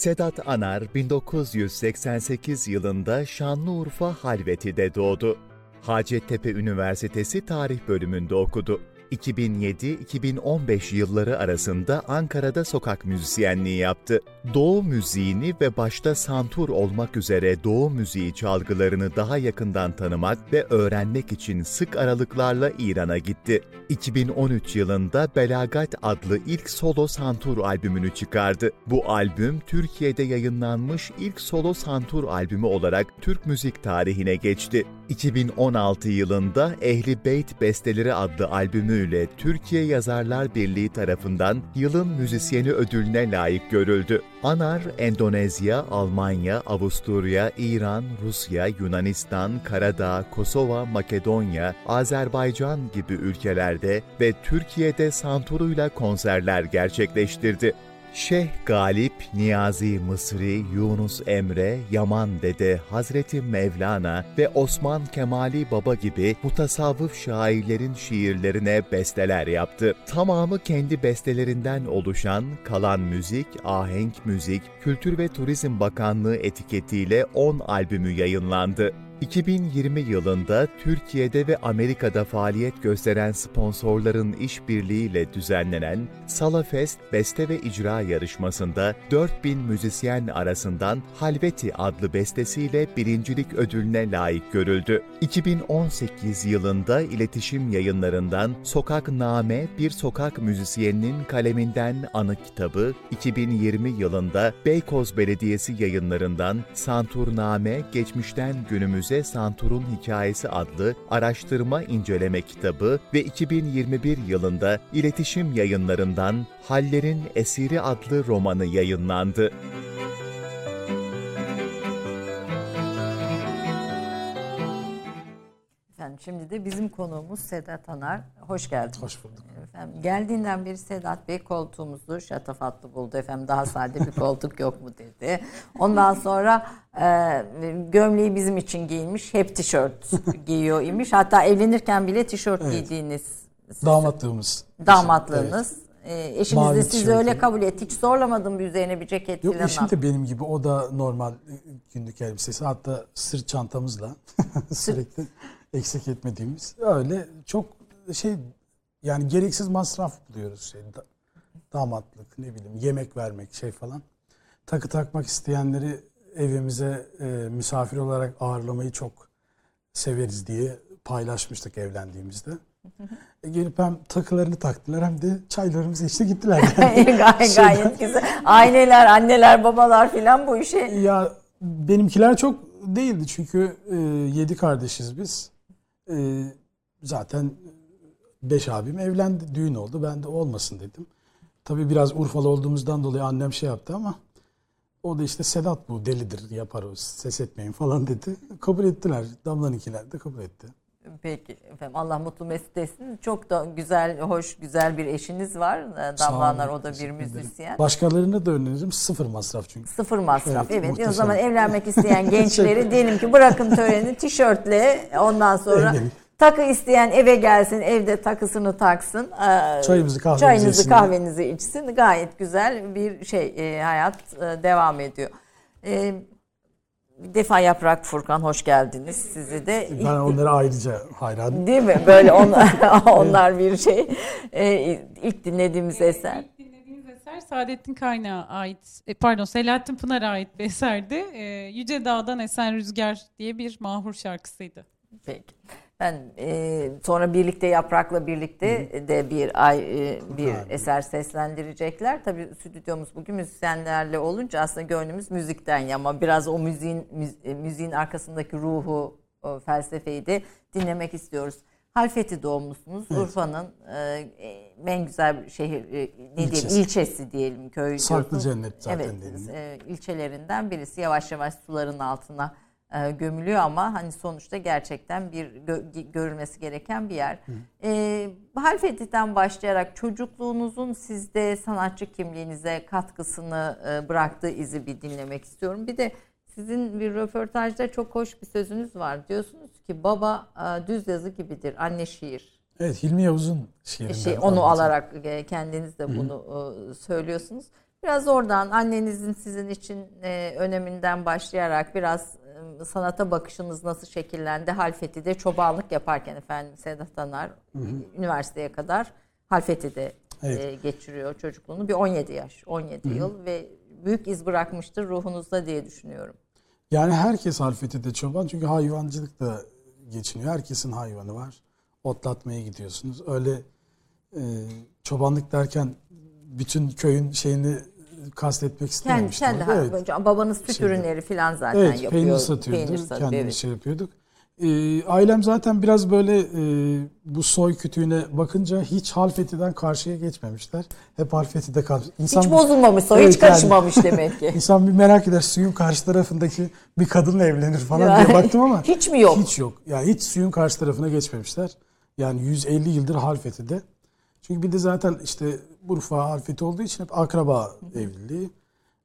Sedat Anar 1988 yılında Şanlıurfa Halveti'de doğdu. Hacettepe Üniversitesi Tarih bölümünde okudu. 2007-2015 yılları arasında Ankara'da sokak müzisyenliği yaptı. Doğu müziğini ve başta santur olmak üzere Doğu müziği çalgılarını daha yakından tanımak ve öğrenmek için sık aralıklarla İran'a gitti. 2013 yılında Belagat adlı ilk solo santur albümünü çıkardı. Bu albüm Türkiye'de yayınlanmış ilk solo santur albümü olarak Türk müzik tarihine geçti. 2016 yılında Ehli Beyt Besteleri adlı albümüyle Türkiye Yazarlar Birliği tarafından Yılın Müzisyeni ödülüne layık görüldü. Anar, Endonezya, Almanya, Avusturya, İran, Rusya, Yunanistan, Karadağ, Kosova, Makedonya, Azerbaycan gibi ülkelerde ve Türkiye'de santuruyla konserler gerçekleştirdi. Şeyh Galip, Niyazi Mısri, Yunus Emre, Yaman Dede, Hazreti Mevlana ve Osman Kemali Baba gibi mutasavvıf şairlerin şiirlerine besteler yaptı. Tamamı kendi bestelerinden oluşan Kalan Müzik, Ahenk Müzik, Kültür ve Turizm Bakanlığı etiketiyle 10 albümü yayınlandı. 2020 yılında Türkiye'de ve Amerika'da faaliyet gösteren sponsorların işbirliğiyle düzenlenen Salafest Beste ve İcra yarışmasında 4000 müzisyen arasından Halveti adlı bestesiyle birincilik ödülüne layık görüldü. 2018 yılında iletişim yayınlarından Sokak Name Bir Sokak Müzisyeninin Kaleminden Anı kitabı, 2020 yılında Beykoz Belediyesi yayınlarından Santurname Geçmişten Günümüz Firuze Santur'un Hikayesi adlı araştırma inceleme kitabı ve 2021 yılında iletişim yayınlarından Hallerin Esiri adlı romanı yayınlandı. Şimdi de bizim konuğumuz Sedat Anar. Hoş geldiniz. Hoş bulduk. Efendim, geldiğinden beri Sedat Bey koltuğumuzu şatafatlı buldu. Efendim daha sade bir koltuk yok mu dedi. Ondan sonra e, gömleği bizim için giymiş. Hep tişört giyiyor imiş. Hatta evlenirken bile tişört evet. giydiğiniz. Damatlığımız. Damatlığınız. Evet. E, eşiniz Mavi de sizi öyle kabul etti. Hiç zorlamadım bir üzerine bir ceket. Yok eşim de benim gibi. O da normal günlük elbisesi. Hatta sırt çantamızla sürekli eksik etmediğimiz. Öyle çok şey yani gereksiz masraf buluyoruz şey damatlık ne bileyim yemek vermek şey falan. Takı takmak isteyenleri evimize e, misafir olarak ağırlamayı çok severiz diye paylaşmıştık evlendiğimizde. E, gelip hem takılarını taktılar hem de çaylarımızı içti gittiler. Yani. gayet, gayet güzel. Aileler, anneler, babalar filan bu işe. Ya benimkiler çok değildi çünkü e, yedi kardeşiz biz. E, zaten beş abim evlendi, düğün oldu. Ben de olmasın dedim. Tabii biraz Urfalı olduğumuzdan dolayı annem şey yaptı ama o da işte Sedat bu delidir yapar o ses etmeyin falan dedi. Kabul ettiler. Damla'nınkiler de kabul etti. Peki efendim Allah mutlu mesut etsin. Çok da güzel, hoş, güzel bir eşiniz var. Ee, Damlanlar o da bir müzisyen. Başkalarına da öneririm. Sıfır masraf çünkü. Sıfır masraf evet. evet. O zaman evlenmek isteyen gençleri diyelim ki bırakın töreni tişörtle ondan sonra Takı isteyen eve gelsin, evde takısını taksın. Ee, çayımızı kahvenizi, çayınızı, kahvenizi içsin. Gayet güzel bir şey e, hayat e, devam ediyor. E, bir defa Yaprak Furkan hoş geldiniz sizi de. Ben onlara ayrıca hayranım. Değil mi? Böyle onlar, onlar bir şey. İlk dinlediğimiz eser. İlk dinlediğimiz eser Saadettin Kaynağı ait, pardon Selahattin Pınar'a ait bir eserdi. Yüce Dağ'dan Esen Rüzgar diye bir mahur şarkısıydı. Peki. Ben e, sonra birlikte Yaprak'la birlikte Hı. de bir ay e, bir Hı. eser seslendirecekler. Tabii stüdyomuz bugün müzisyenlerle olunca aslında gönlümüz müzikten ama biraz o müziğin e, müziğin arkasındaki ruhu, o felsefeyi de dinlemek istiyoruz. Halfeti doğumlusunuz. Evet. Urfa'nın e, en güzel şehir e, ne ilçesi. diyelim ilçesi diyelim köy. Saklı cennet zaten evet, e, ilçelerinden birisi yavaş yavaş suların altına e, gömülüyor ama hani sonuçta gerçekten bir gö- görülmesi gereken bir yer. Hı. E, Halfeti'den başlayarak çocukluğunuzun sizde sanatçı kimliğinize katkısını e, bıraktığı izi bir dinlemek istiyorum. Bir de sizin bir röportajda çok hoş bir sözünüz var. Diyorsunuz ki baba e, düz yazı gibidir, anne şiir. Evet Hilmi Yavuz'un şiirinden. Şey, onu alarak e, kendiniz de bunu Hı. E, söylüyorsunuz. Biraz oradan annenizin sizin için e, öneminden başlayarak biraz sanata bakışınız nasıl şekillendi? Halfeti'de çobanlık yaparken efendim Sedat Anar üniversiteye kadar Halfeti'de Evet. e, geçiriyor çocukluğunu. Bir 17 yaş, 17 yıl ve büyük iz bırakmıştır ruhunuzda diye düşünüyorum. Yani herkes Halfeti'de çoban çünkü hayvancılık da geçiniyor. Herkesin hayvanı var. Otlatmaya gidiyorsunuz. Öyle e, çobanlık derken bütün köyün şeyini kastetmek Kendi, istememiştim. kendi Evet. evet. babanız süt Şeyde. ürünleri falan zaten Evet, yapıyor. peynir satıyordu. Peynir satıyor, kendimiz evet. şey yapıyorduk. Ee, ailem zaten biraz böyle e, bu soy kütüğüne bakınca hiç Halfeti'den karşıya geçmemişler. Hep Halfeti'de kalmış. İnsan, Hiç bozulmamış o, Evet, hiç yani- karışmamış demek ki. İnsan bir merak eder suyun karşı tarafındaki bir kadınla evlenir falan Yani diye baktım ama hiç mi yok? Hiç yok. Yani hiç suyun karşı tarafına geçmemişler. Yani 150 yıldır Halfeti'de. Çünkü bir de zaten işte Urfa Halfeti olduğu için hep akraba evliliği.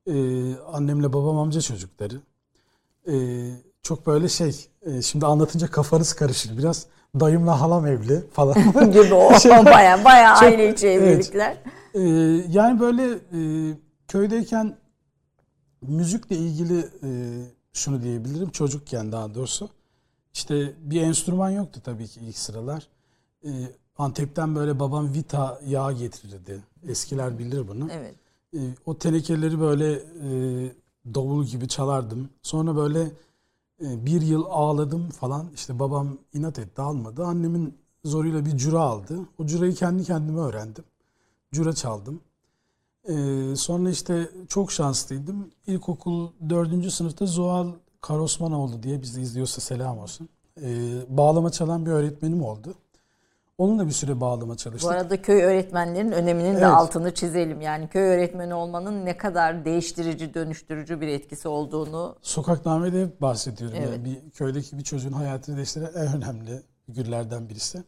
Ee, annemle babam amca çocukları. Ee, çok böyle şey, e, şimdi anlatınca kafanız karışır biraz. Dayımla halam evli falan. gibi o Şey- baya baya aile içi evet. evlilikler. Ee, yani böyle e, köydeyken müzikle ilgili e, şunu diyebilirim çocukken daha doğrusu. İşte bir enstrüman yoktu tabii ki ilk sıralar. Ee, Antep'ten böyle babam vita yağı getirirdi. Eskiler bilir bunu. Evet. Ee, o tenekeleri böyle e, davul gibi çalardım. Sonra böyle e, bir yıl ağladım falan. İşte babam inat etti almadı. Annemin zoruyla bir cura aldı. O curayı kendi kendime öğrendim. Cura çaldım. Ee, sonra işte çok şanslıydım. İlkokul dördüncü sınıfta Zuhal Karosmanoğlu diye bizi izliyorsa selam olsun. Ee, bağlama çalan bir öğretmenim oldu. Onunla bir süre bağlama çalıştık. Bu arada köy öğretmenlerinin öneminin de Evet. altını çizelim. Yani köy öğretmeni olmanın ne kadar değiştirici, dönüştürücü bir etkisi olduğunu Sokakname'de hep bahsediyorum. Evet. Yani bir köydeki bir çocuğun hayatını değiştiren en önemli figürlerden birisi.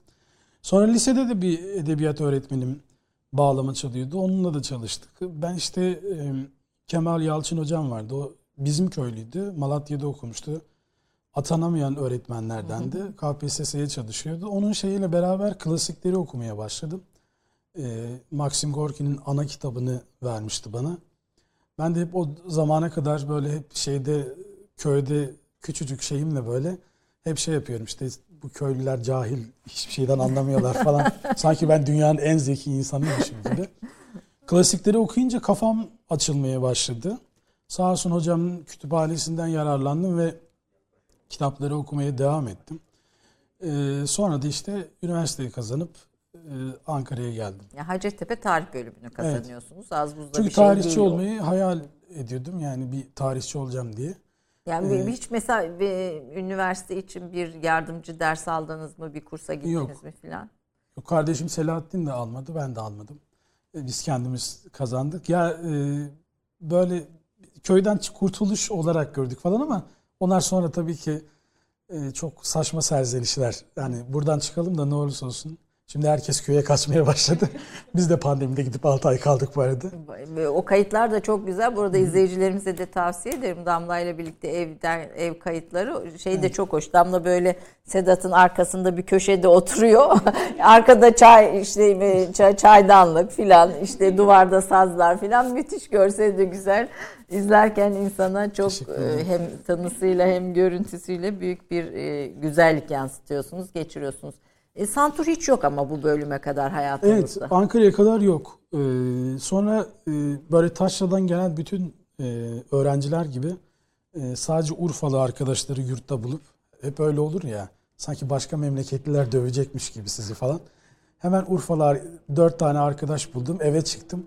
Sonra lisede de bir edebiyat öğretmenim bağlama çalıyordu. Onunla da çalıştık. Ben işte Kemal Yalçın hocam vardı. O bizim köylüydü. Malatya'da okumuştu. Atanamayan öğretmenlerdendi. KPSS'ye çalışıyordu. Onun şeyiyle beraber klasikleri okumaya başladım. E, Maxim Gorki'nin ana kitabını vermişti bana. Ben de hep o zamana kadar böyle hep şeyde köyde küçücük şeyimle böyle hep şey yapıyorum işte bu köylüler cahil hiçbir şeyden anlamıyorlar falan. Sanki ben dünyanın en zeki insanıymışım gibi. Klasikleri okuyunca kafam açılmaya başladı. Sağ olsun hocamın kütüphanesinden yararlandım ve kitapları okumaya devam ettim. Ee, sonra da işte üniversiteyi kazanıp e, Ankara'ya geldim. ya Hacettepe Tarih Bölümünü kazanıyorsunuz. Az buzda Çünkü bir şey tarihçi değil o. olmayı hayal ediyordum yani bir tarihçi olacağım diye. Yani Ee, hiç mesela bir üniversite için bir yardımcı ders aldınız mı? Bir kursa gittiniz Yok. mi filan? Yok, Kardeşim Selahattin de almadı, ben de almadım. E, Biz kendimiz kazandık. Ya e, böyle köyden kurtuluş olarak gördük falan ama onlar sonra tabii ki e, çok saçma serzenişler. Yani buradan çıkalım da ne olursa olsun. Şimdi herkes köye kaçmaya başladı. Biz de pandemide gidip 6 ay kaldık bu arada. O kayıtlar da çok güzel. Bu arada izleyicilerimize de tavsiye ederim. Damla ile birlikte evden ev kayıtları şey de çok hoş. Damla böyle Sedat'ın arkasında bir köşede oturuyor. Arkada çay işte e, çay, çaydanlık filan işte duvarda sazlar filan müthiş görsel de güzel. İzlerken insana çok e, hem tanısıyla hem görüntüsüyle büyük bir e, güzellik yansıtıyorsunuz, geçiriyorsunuz. E, Santur hiç yok ama bu bölüme kadar Evet, hayatınızda. Ankara'ya kadar yok. Ee, sonra e, böyle Taşra'dan gelen bütün e, öğrenciler gibi e, sadece Urfalı arkadaşları yurtta bulup hep öyle olur ya. Sanki başka memleketliler dövecekmiş gibi sizi falan. Hemen Urfalılar dört tane arkadaş buldum. Eve çıktım.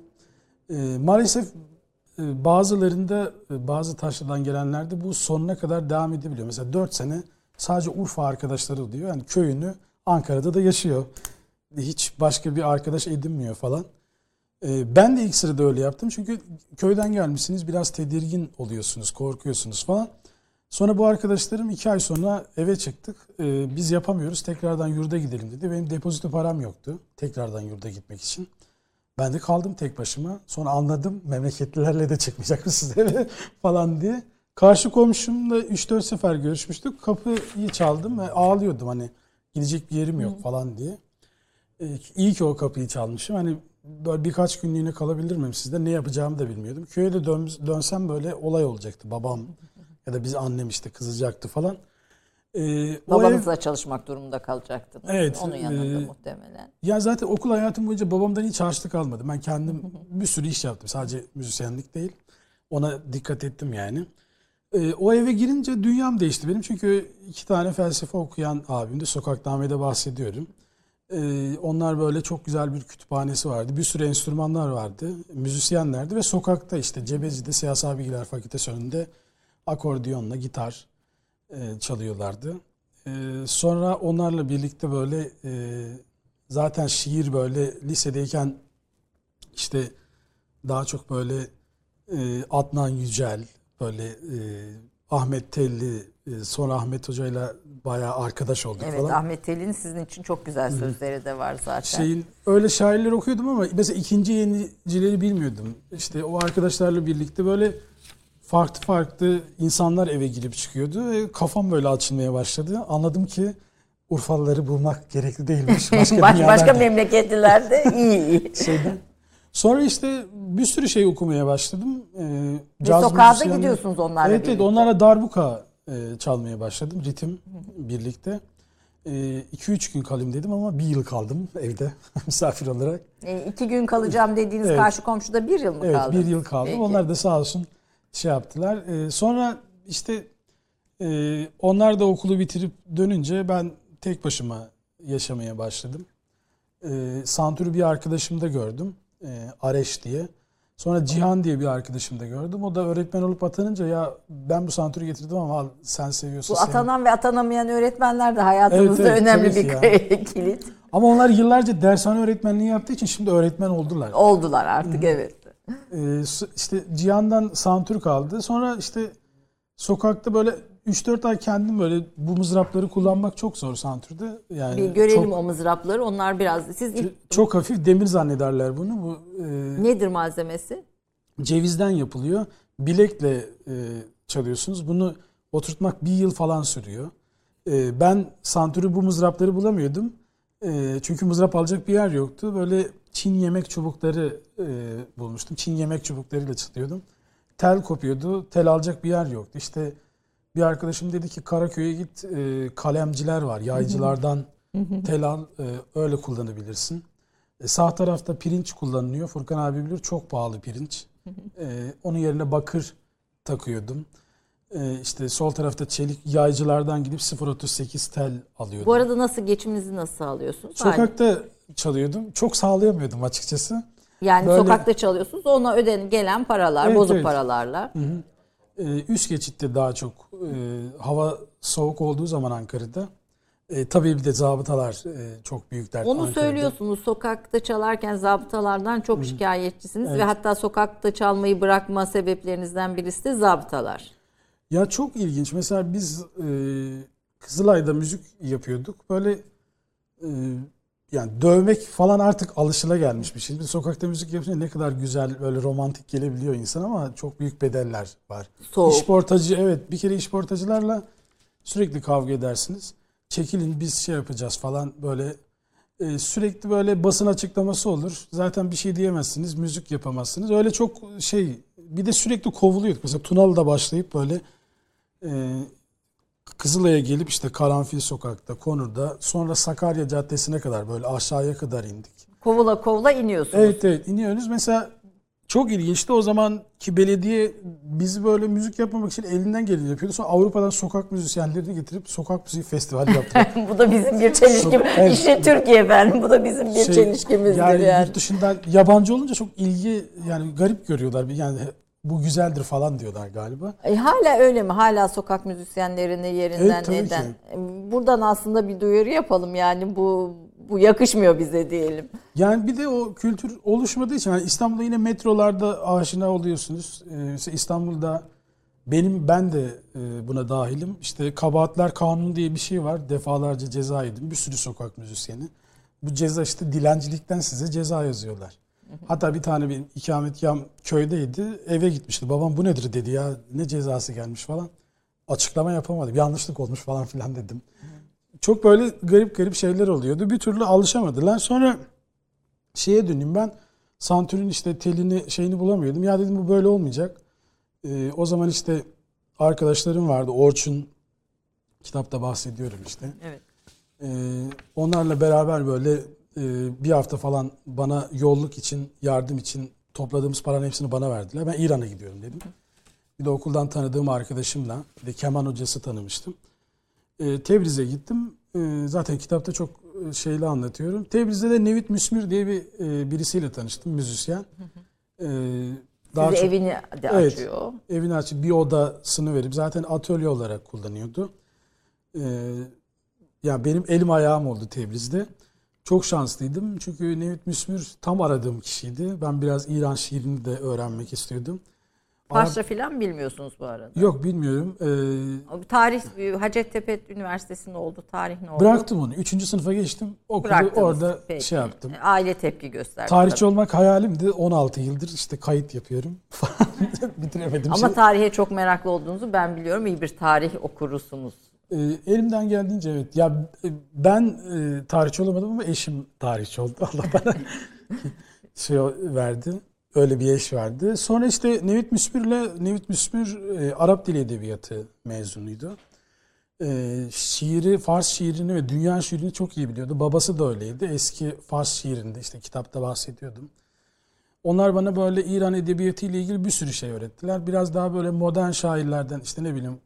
E, maalesef e, bazılarında e, bazı Taşra'dan gelenlerde bu sonuna kadar devam edebiliyor. Mesela dört sene sadece Urfa arkadaşları diyor. Yani köyünü Ankara'da da yaşıyor hiç başka bir arkadaş edinmiyor falan. Ee, ben de ilk sırada öyle yaptım. Çünkü köyden gelmişsiniz biraz tedirgin oluyorsunuz, korkuyorsunuz falan. Sonra bu arkadaşlarım iki ay sonra eve çıktık. Ee, biz yapamıyoruz tekrardan yurda gidelim dedi. Benim depozito param yoktu tekrardan yurda gitmek için. Ben de kaldım tek başıma. Sonra anladım memleketlilerle de çıkmayacak mısınız eve falan diye. Karşı komşumla 3-4 sefer görüşmüştük. Kapıyı çaldım ve ağlıyordum hani gidecek bir yerim yok falan diye. Ee, İyi ki o kapıyı çalmışım. Hani böyle birkaç günlüğüne kalabilir miyim sizde? Ne yapacağımı da bilmiyordum. Köye de dön- dönsem böyle olay olacaktı. Babam Ya da biz annem işte kızacaktı falan. Ee, o ev- Babanızla çalışmak durumunda kalacaktınız. Evet, Onun yanında e, muhtemelen. Ya zaten okul hayatım boyunca babamdan hiç harçlık almadım. Ben kendim bir sürü iş yaptım. Sadece müzisyenlik değil. Ona dikkat ettim yani. Ee, o eve girince dünyam değişti benim. Çünkü iki tane felsefe okuyan abimdi. Sokakname'de bahsediyorum. Ee, onlar böyle çok güzel bir kütüphanesi vardı. Bir sürü enstrümanlar vardı. Müzisyenlerdi ve sokakta işte Cebeci'de Siyasal Bilgiler Fakültesi önünde akordiyonla gitar e, çalıyorlardı. E, sonra onlarla birlikte böyle e, zaten şiir böyle lisedeyken işte daha çok böyle e, Adnan Yücel, böyle e, Ahmet Telli, e, sonra Ahmet Hoca'yla bayağı arkadaş olduk Evet falan. Ahmet Telli'nin sizin için çok güzel sözleri de var zaten. Şeyin öyle şairler okuyordum ama mesela ikinci yenicileri bilmiyordum. İşte o arkadaşlarla birlikte böyle farklı farklı insanlar eve girip çıkıyordu ve kafam böyle açılmaya başladı. Anladım ki Urfalıları bulmak gerekli değilmiş. Başka, Baş, başka memleketlilerde iyi. şeyden. Sonra işte bir sürü şey okumaya başladım. Ee, Ve müzisyenleri- gidiyorsunuz onlarla Evet evet onlarla darbuka e, çalmaya başladım. Ritim birlikte. 2-3 gün kalayım dedim ama bir yıl kaldım evde misafir olarak. E, iki gün kalacağım dediğiniz Evet. karşı komşuda bir yıl mı Evet kaldı? bir yıl kaldım. Peki. Onlar da sağ olsun şey yaptılar. Ee, sonra işte e, onlar da okulu bitirip dönünce ben tek başıma yaşamaya başladım. E, Santür'ü bir arkadaşımda gördüm. E, Areş diye. Sonra Cihan diye bir arkadaşımda gördüm. O da öğretmen olup atanınca ya ben bu Santür'ü getirdim ama sen seviyorsun. Bu sen- atanan ve atanamayan öğretmenler de hayatımızda Evet, evet, önemli bir ki kilit Ama onlar yıllarca dershane öğretmenliği yaptığı için şimdi öğretmen oldular. oldular artık evet. Ee, işte Cihan'dan Santür kaldı. Sonra işte sokakta böyle 3-4 ay kendim böyle bu mızrapları kullanmak çok zor Santür'de. Yani Bir görelim çok, o mızrapları. Onlar biraz siz ilk çok hafif demir zannederler bunu. Bu e, nedir malzemesi? cevizden yapılıyor. Bilekle e, çalıyorsunuz. Bunu oturtmak bir yıl falan sürüyor. E, ben Santür'ü bu mızrapları bulamıyordum. E, çünkü mızrap alacak bir yer yoktu. Böyle Çin yemek çubukları e, bulmuştum. Çin yemek çubuklarıyla çalıyordum. Tel kopuyordu. Tel alacak bir yer yoktu. İşte bir arkadaşım dedi ki Karaköy'e git e, kalemciler var. Yaycılardan tel al e, öyle kullanabilirsin. E, sağ tarafta pirinç kullanılıyor. Furkan abi bilir çok pahalı pirinç. E, onun yerine bakır takıyordum. E, işte sol tarafta çelik yaycılardan gidip 0.38 tel alıyordum. Bu arada nasıl geçiminizi nasıl sağlıyorsunuz? Sokakta çalıyordum. Çok sağlayamıyordum açıkçası. Yani böyle- sokakta çalıyorsunuz. Ona öden gelen paralar, Evet, bozuk evet. paralarla. E, üst geçitte daha çok e, hava soğuk olduğu zaman Ankara'da. E, tabii bir de zabıtalar e, çok büyük dert Onu Ankara'da. söylüyorsunuz. Sokakta çalarken zabıtalardan çok şikayetçisiniz ve Evet. hatta sokakta çalmayı bırakma sebeplerinizden birisi de zabıtalar. Ya çok ilginç. Mesela biz e, Kızılay'da müzik yapıyorduk. Böyle e, yani dövmek falan artık alışılagelmiş bir şey. Bir sokakta müzik yapınca ne kadar güzel böyle romantik gelebiliyor insan ama çok büyük bedeller var. Soğuk. İşportacı evet bir kere işportacılarla sürekli kavga edersiniz. Çekilin biz şey yapacağız falan böyle e, sürekli böyle basın açıklaması olur. Zaten bir şey diyemezsiniz, müzik yapamazsınız. Öyle çok şey bir de sürekli kovuluyorduk. Mesela Tunalı'da başlayıp böyle e, Kızılay'a gelip işte Karanfil Sokak'ta, Konur'da sonra Sakarya Caddesi'ne kadar böyle aşağıya kadar indik. Kovula kovula iniyorsunuz. Evet evet iniyoruz. Mesela çok ilginçti. O zamanki belediye bizi böyle müzik yapmamak için elinden geleni yapıyordu. Sonra Avrupa'dan sokak müzisyenlerini getirip sokak müziği festivali yaptı. bu da bizim bir çelişki. Evet. İşte Türkiye efendim. Bu da bizim bir Şey, çelişkimizdir yani, yani. yurt dışından yabancı olunca çok ilgi yani garip görüyorlar. Yani bu güzeldir falan diyorlar galiba. E, hala öyle mi? Hala sokak müzisyenlerini yerinden Evet, tabii eden. ki. E, Buradan aslında bir duyuru yapalım yani bu bu yakışmıyor bize diyelim. Yani bir de o kültür oluşmadığı için yani İstanbul'da yine metrolarda aşina oluyorsunuz. Ee, mesela İstanbul'da benim ben de e, buna dahilim. İşte kabahatler kanunu diye bir şey var. Defalarca ceza yedim. Bir sürü sokak müzisyeni. Bu ceza işte dilencilikten size ceza yazıyorlar. Hatta bir tane bir ikametgahım köydeydi. Eve gitmişti. Babam bu nedir dedi ya. Ne cezası gelmiş falan. Açıklama yapamadım. Yanlışlık olmuş falan filan dedim. Çok böyle garip garip şeyler oluyordu. Bir türlü alışamadılar. Sonra şeye döneyim ben. Santür'ün işte telini şeyini bulamıyordum. Ya dedim bu böyle olmayacak. Ee, o zaman işte arkadaşlarım vardı. Orçun kitapta bahsediyorum işte. Evet. Ee, onlarla beraber böyle bir hafta falan bana yolluk için, yardım için topladığımız paranın hepsini bana verdiler. Ben İran'a gidiyorum dedim. Bir de okuldan tanıdığım arkadaşımla, bir de keman hocası tanımıştım. Ee, Tebriz'e gittim. Ee, zaten kitapta çok e, şeyle anlatıyorum. Tebriz'de de Nevit Müsmür diye bir e, birisiyle tanıştım, müzisyen. Sizi çok- evini de Evet. açıyor. evini açıp bir odasını verip zaten atölye olarak kullanıyordu. Ee, ya benim elim ayağım oldu Tebriz'de. Çok şanslıydım çünkü Nevit Müsmür tam aradığım kişiydi. Ben biraz İran şiirini de öğrenmek istiyordum. Farsça filan bilmiyorsunuz bu arada. Yok bilmiyorum. Ee, Tarih Hacettepe Üniversitesi'nde oldu. Tarih ne oldu? bıraktım onu. Üçüncü sınıfa geçtim. Okulu Bıraktınız. orada Peki. şey yaptım. Aile tepki gösterdi. Tarihçi tabii. olmak hayalimdi. 16 yıldır işte kayıt yapıyorum. Bitiremedim. Ama şey. tarihe çok meraklı olduğunuzu ben biliyorum. İyi bir tarih okurusunuz. Ee, elimden geldiğince evet. Ya e, ben e, tarihçi olamadım ama eşim tarihçi oldu. Allah bana şey verdi. Öyle bir eş verdi. Sonra işte Nevit Müsmür'le Nevit Müsmür e, Arap Dili Edebiyatı mezunuydu. E, şiiri, Fars şiirini ve dünya şiirini çok iyi biliyordu. Babası da öyleydi. Eski Fars şiirinde işte kitapta bahsediyordum. Onlar bana böyle İran edebiyatı ile ilgili bir sürü şey öğrettiler. Biraz daha böyle modern şairlerden işte ne bileyim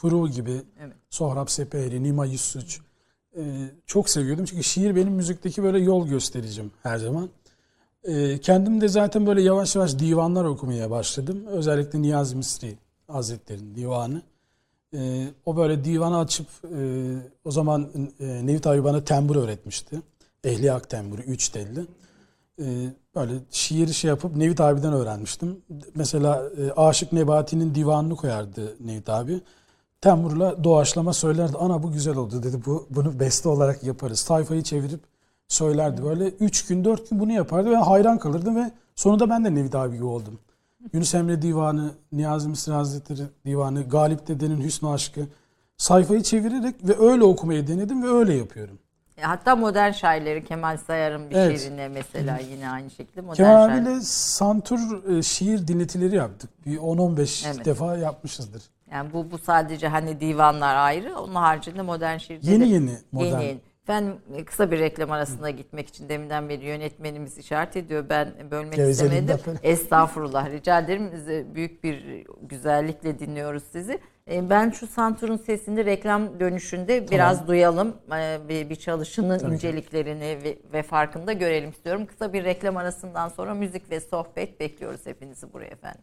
Furu gibi, Evet. Sohrab Sepehri, Nima Yussuç e, çok seviyordum. Çünkü şiir benim müzikteki böyle yol göstericim her zaman. E, kendim de zaten böyle yavaş yavaş divanlar okumaya başladım. Özellikle Niyazi Misri Hazretleri'nin divanı. E, o böyle divanı açıp e, o zaman e, Nevit abi bana tembur öğretmişti. Ehli Ak temburu, üç telli. E, böyle şiiri şey yapıp Nevit abiden öğrenmiştim. Mesela e, Aşık Nebati'nin divanını koyardı Nevit abi. Temur'la doğaçlama söylerdi. Ana bu güzel oldu dedi. Bu bunu beste olarak yaparız. Sayfayı çevirip söylerdi. Böyle üç gün dört gün bunu yapardı. Ben hayran kalırdım ve sonunda ben de Nevit abi gibi oldum. Yunus Emre Divanı, Niyazi Mısır Hazretleri Divanı, Galip Dede'nin Hüsnü Aşkı sayfayı çevirerek ve öyle okumayı denedim ve öyle yapıyorum. E, Hatta modern şairleri Kemal Sayar'ın bir Evet. şiirine mesela yine aynı şekilde modern Kemal şair. abiyle santur e, şiir dinletileri yaptık. Bir 10-15 Evet. defa yapmışızdır. Yani bu bu sadece hani divanlar ayrı. Onun haricinde modern şiirde Yeni yeni modern. Yeni yeni. Ben e, kısa bir reklam arasında gitmek için deminden beri yönetmenimiz işaret ediyor. Ben bölmek Gevezeliğinden istemedim. falan. Estağfurullah rica ederim. Büyük bir güzellikle dinliyoruz sizi. E, Ben şu Santur'un sesini reklam dönüşünde biraz duyalım. E, Bir, çalışının Tabii inceliklerini ve farkında görelim istiyorum. Kısa bir reklam arasından sonra müzik ve sohbet bekliyoruz hepinizi buraya efendim.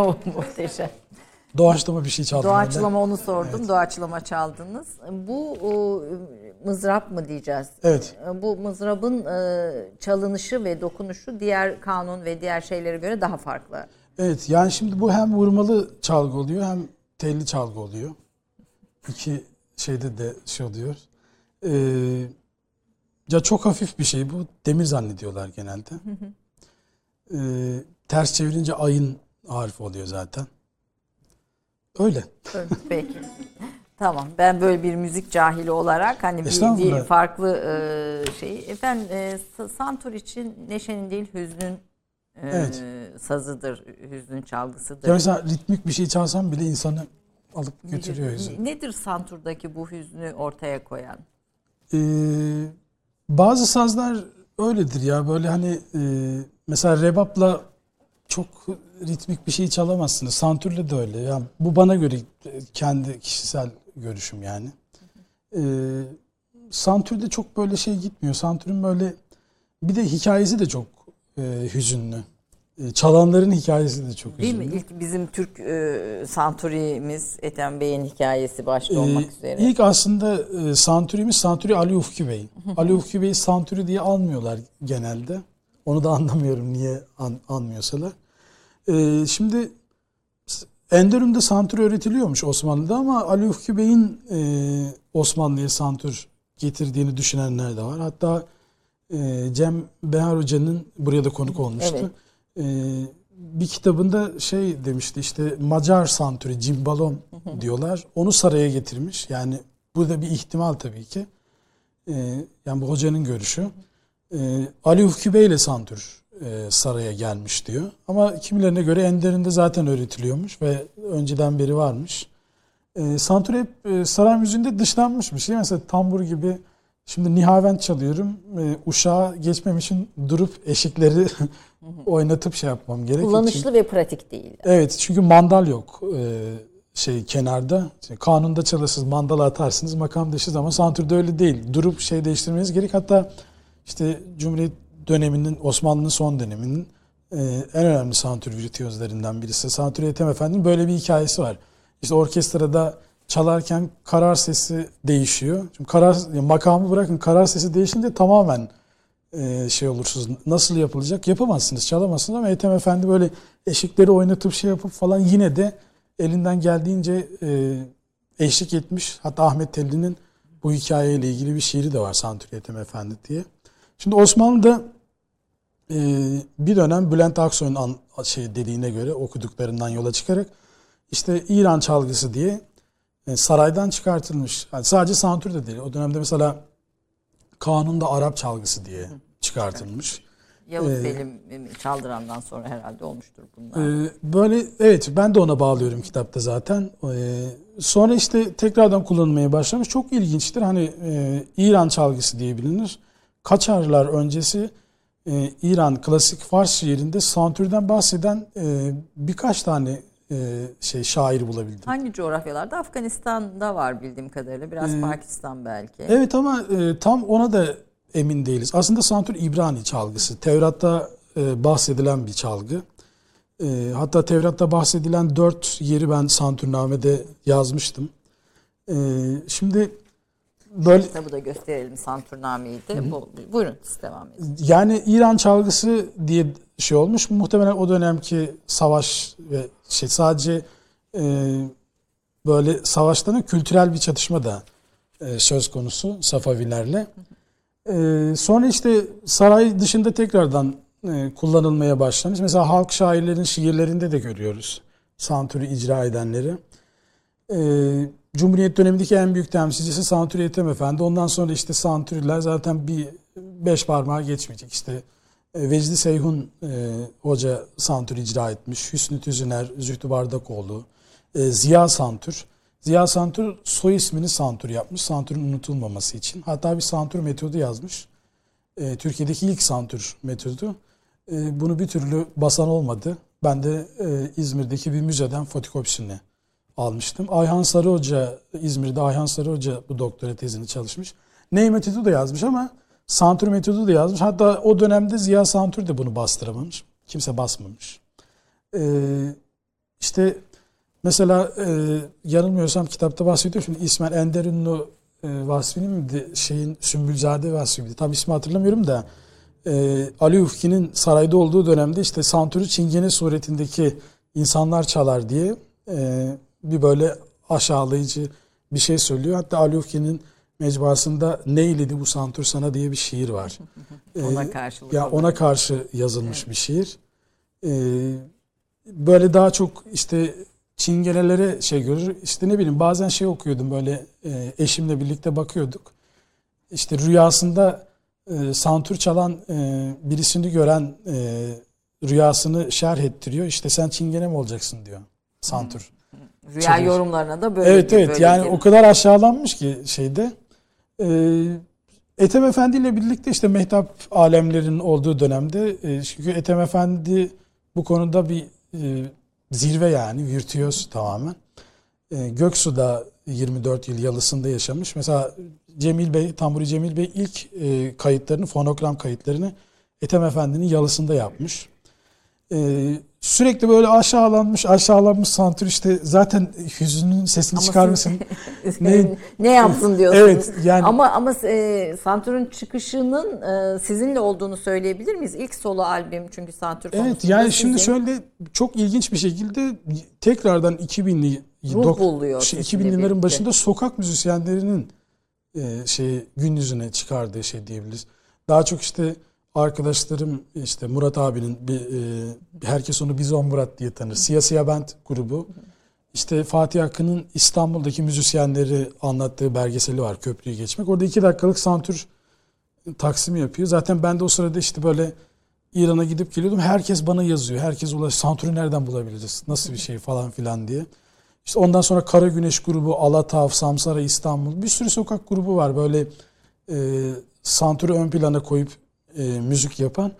Ama muhteşem. Doğaçlama bir şey çaldım. Doğaçlama onu sordum. Doğaçlama çaldınız. Bu o, mızrap mı diyeceğiz? Evet. Bu mızrabın e, çalınışı ve dokunuşu diğer kanun ve diğer şeylere göre daha farklı. Evet yani şimdi bu hem vurmalı çalgı oluyor hem telli çalgı oluyor. İki şeyde de şey oluyor. Ee, ya çok hafif bir şey bu. Demir zannediyorlar genelde. Ee, ters çevirince ayın harfi oluyor zaten. Öyle. Peki. Tamam. Ben böyle bir müzik cahili olarak hani bir, farklı e, şey. Efendim e, Sa- Santur için neşenin değil hüznün e, Evet. sazıdır, hüznün çalgısıdır. Ya mesela ritmik bir şey çalsam bile insanı alıp götürüyor yüzü. Nedir Santur'daki bu hüznü ortaya koyan? Ee, bazı sazlar öyledir ya böyle hani e, mesela rebapla çok ritmik bir şey çalamazsınız. Santürle de öyle. Yani bu bana göre kendi kişisel görüşüm yani. Ee, santürde çok böyle şey gitmiyor. Santürün böyle bir de hikayesi de çok e, hüzünlü. E, çalanların hikayesi de çok Değil hüzünlü. mi? İlk bizim Türk e, Santuri'miz Ethem Bey'in hikayesi başta Ee, olmak üzere. İlk aslında e, Santuri'miz Santuri Ali Ufki Bey. Ali Ufki Bey'i Santuri diye almıyorlar genelde. Onu da anlamıyorum niye an, anmıyorsalar. Ee, şimdi Enderun'da Santuri öğretiliyormuş Osmanlı'da ama Ali Ufki Bey'in e, Osmanlı'ya Santur getirdiğini düşünenler de var. Hatta e, Cem Behar Hoca'nın buraya da konuk olmuştu. E, bir kitabında şey demişti işte Macar Santuri, Cimbalom diyorlar. Onu saraya getirmiş. Yani burada bir ihtimal tabii ki. E, yani bu hocanın görüşü. E, Ali Ufki Bey ile Santur e, saraya gelmiş diyor. Ama kimilerine göre Ender'inde zaten öğretiliyormuş ve önceden beri varmış. E, Santur hep e, saray müziğinde dışlanmış bir şey. Mesela tambur gibi şimdi nihavent çalıyorum. E, uşağa geçmem için durup eşikleri oynatıp şey yapmam gerekiyor. Kullanışlı ve pratik değil. Evet çünkü mandal yok e, şey kenarda. İşte kanunda çalışırsınız mandala atarsınız makam dışı ama santürde öyle değil. Durup şey değiştirmeniz gerek. Hatta işte Cumhuriyet döneminin Osmanlı'nın son döneminin e, en önemli santür virtüözlerinden birisi. Santür Ethem Efendi'nin böyle bir hikayesi var. İşte orkestrada çalarken karar sesi değişiyor. Şimdi karar makamı bırakın karar sesi değişince tamamen e, şey olursunuz. Nasıl yapılacak? Yapamazsınız, çalamazsınız ama Ethem Efendi böyle eşikleri oynatıp şey yapıp falan yine de elinden geldiğince e, eşlik etmiş. Hatta Ahmet Telli'nin bu hikayeyle ilgili bir şiiri de var Santuri Ethem Efendi diye. Şimdi Osmanlı'da e, bir dönem Bülent Aksoy'un şey dediğine göre okuduklarından yola çıkarak işte İran çalgısı diye e, saraydan çıkartılmış. Yani sadece santür de değil. O dönemde mesela kanunda Arap çalgısı diye çıkartılmış. Yavuz Ee, Selim çaldırandan sonra herhalde olmuştur bunlar. Ee, böyle evet ben de ona bağlıyorum kitapta zaten. Ee, sonra işte tekrardan kullanılmaya başlamış. Çok ilginçtir. Hani e, İran çalgısı diye bilinir. Kaçarlar öncesi e, İran klasik Fars şiirinde santürden bahseden e, birkaç tane e, şey şair bulabildim. Hangi coğrafyalarda? Afganistan'da var bildiğim kadarıyla. Biraz Ee, Pakistan belki. Evet ama e, tam ona da emin değiliz. Aslında santür İbrani çalgısı. Tevrat'ta e, bahsedilen bir çalgı. E, hatta Tevrat'ta bahsedilen dört yeri ben santürnamede yazmıştım. E, şimdi böyle Kitabı da gösterelim Santurname'yi de. Bu, buyurun siz devam edin. yani İran çalgısı diye şey olmuş. Muhtemelen o dönemki savaş ve şey sadece e, böyle savaşların kültürel bir çatışma da e, söz konusu Safavilerle. E, sonra işte saray dışında tekrardan e, kullanılmaya başlamış. Mesela halk şairlerin şiirlerinde de görüyoruz santürü icra edenleri. E, Cumhuriyet dönemindeki en büyük temsilcisi Santuri Ethem Efendi. Ondan sonra işte Santuriler zaten bir beş parmağı geçmeyecek. İşte e, Vecdi Seyhun e, Hoca Santur icra etmiş. Hüsnü Tüzüner, Zühtü Bardakoğlu, e, Ziya Santur. Ziya Santur soy ismini Santur yapmış. Santur'un unutulmaması için. Hatta bir Santur metodu yazmış. E, Türkiye'deki ilk Santur metodu. E, bunu bir türlü basan olmadı. Ben de e, İzmir'deki bir müzeden fotokopisini almıştım. Ayhan Sarı Hoca, İzmir'de Ayhan Sarı Hoca bu doktora tezini çalışmış. Ney metodu da yazmış ama Santur metodu da yazmış. Hatta o dönemde Ziya Santur de bunu bastıramamış. Kimse basmamış. e, işte mesela e, yanılmıyorsam kitapta bahsediyor. Şimdi İsmail Ender Ünlü e, Vasfi'nin miydi? Şeyin Sümbülzade Vasfi miydi? Tam ismi hatırlamıyorum da e, Ali Ufki'nin sarayda olduğu dönemde işte santürü çingene suretindeki insanlar çalar diye e, bir böyle aşağılayıcı bir şey söylüyor. Hatta Ali Ufki'nin mecmuasında Neyledi bu santür sana diye bir şiir var. Ona E, karşılık ya olarak. ona karşı yazılmış bir şiir. E, böyle daha çok işte çingenelere şey görür. İşte ne bileyim bazen şey okuyordum böyle e, eşimle birlikte bakıyorduk. İşte rüyasında e, santür çalan e, birisini gören e, rüyasını şerh ettiriyor. İşte sen çingene mi olacaksın diyor santür. Rüya çalıyor. yorumlarına da böyle Evet bir- evet böyle yani bir- o kadar aşağılanmış ki şeyde. Ee, Ethem Efendi ile birlikte işte mehtap alemlerinin olduğu dönemde e, çünkü Ethem Efendi bu konuda bir e, zirve yani virtüöz tamamen. E, Göksu'da 24 yıl yalısında yaşamış. Mesela Cemil Bey, Tamburi Cemil Bey ilk e, kayıtlarını, fonogram kayıtlarını Ethem Efendi'nin yalısında yapmış. E, sürekli böyle aşağılanmış, aşağılanmış santür işte zaten yüzünün sesini Ama çıkarmasın. siz- Ne- ne yapsın diyorsunuz. Evet, yani- Ama ama e, Santur'un çıkışının e, sizinle olduğunu söyleyebilir miyiz? İlk solo albüm çünkü Santur Evet yani şimdi sizin şöyle çok ilginç bir şekilde tekrardan 2000'li Ruh dok- buluyor şey, sizinle 2000'lerin birlikte. başında sokak müzisyenlerinin e, şey gün yüzüne çıkardığı şey diyebiliriz. Daha çok işte arkadaşlarım işte Murat abinin bir e, herkes onu Bizon Murat diye tanır. Siyasiya Band grubu. İşte Fatih Akın'ın İstanbul'daki müzisyenleri anlattığı belgeseli var Köprüyü Geçmek. Orada iki dakikalık santür taksimi yapıyor. Zaten ben de o sırada işte böyle İran'a gidip geliyordum. Herkes bana yazıyor. Herkes ulaş santürü nereden bulabiliriz? Nasıl bir şey falan filan diye. İşte ondan sonra Kara Güneş grubu, Alatav, Samsara, İstanbul. Bir sürü sokak grubu var böyle e, santürü ön plana koyup e, müzik yapan.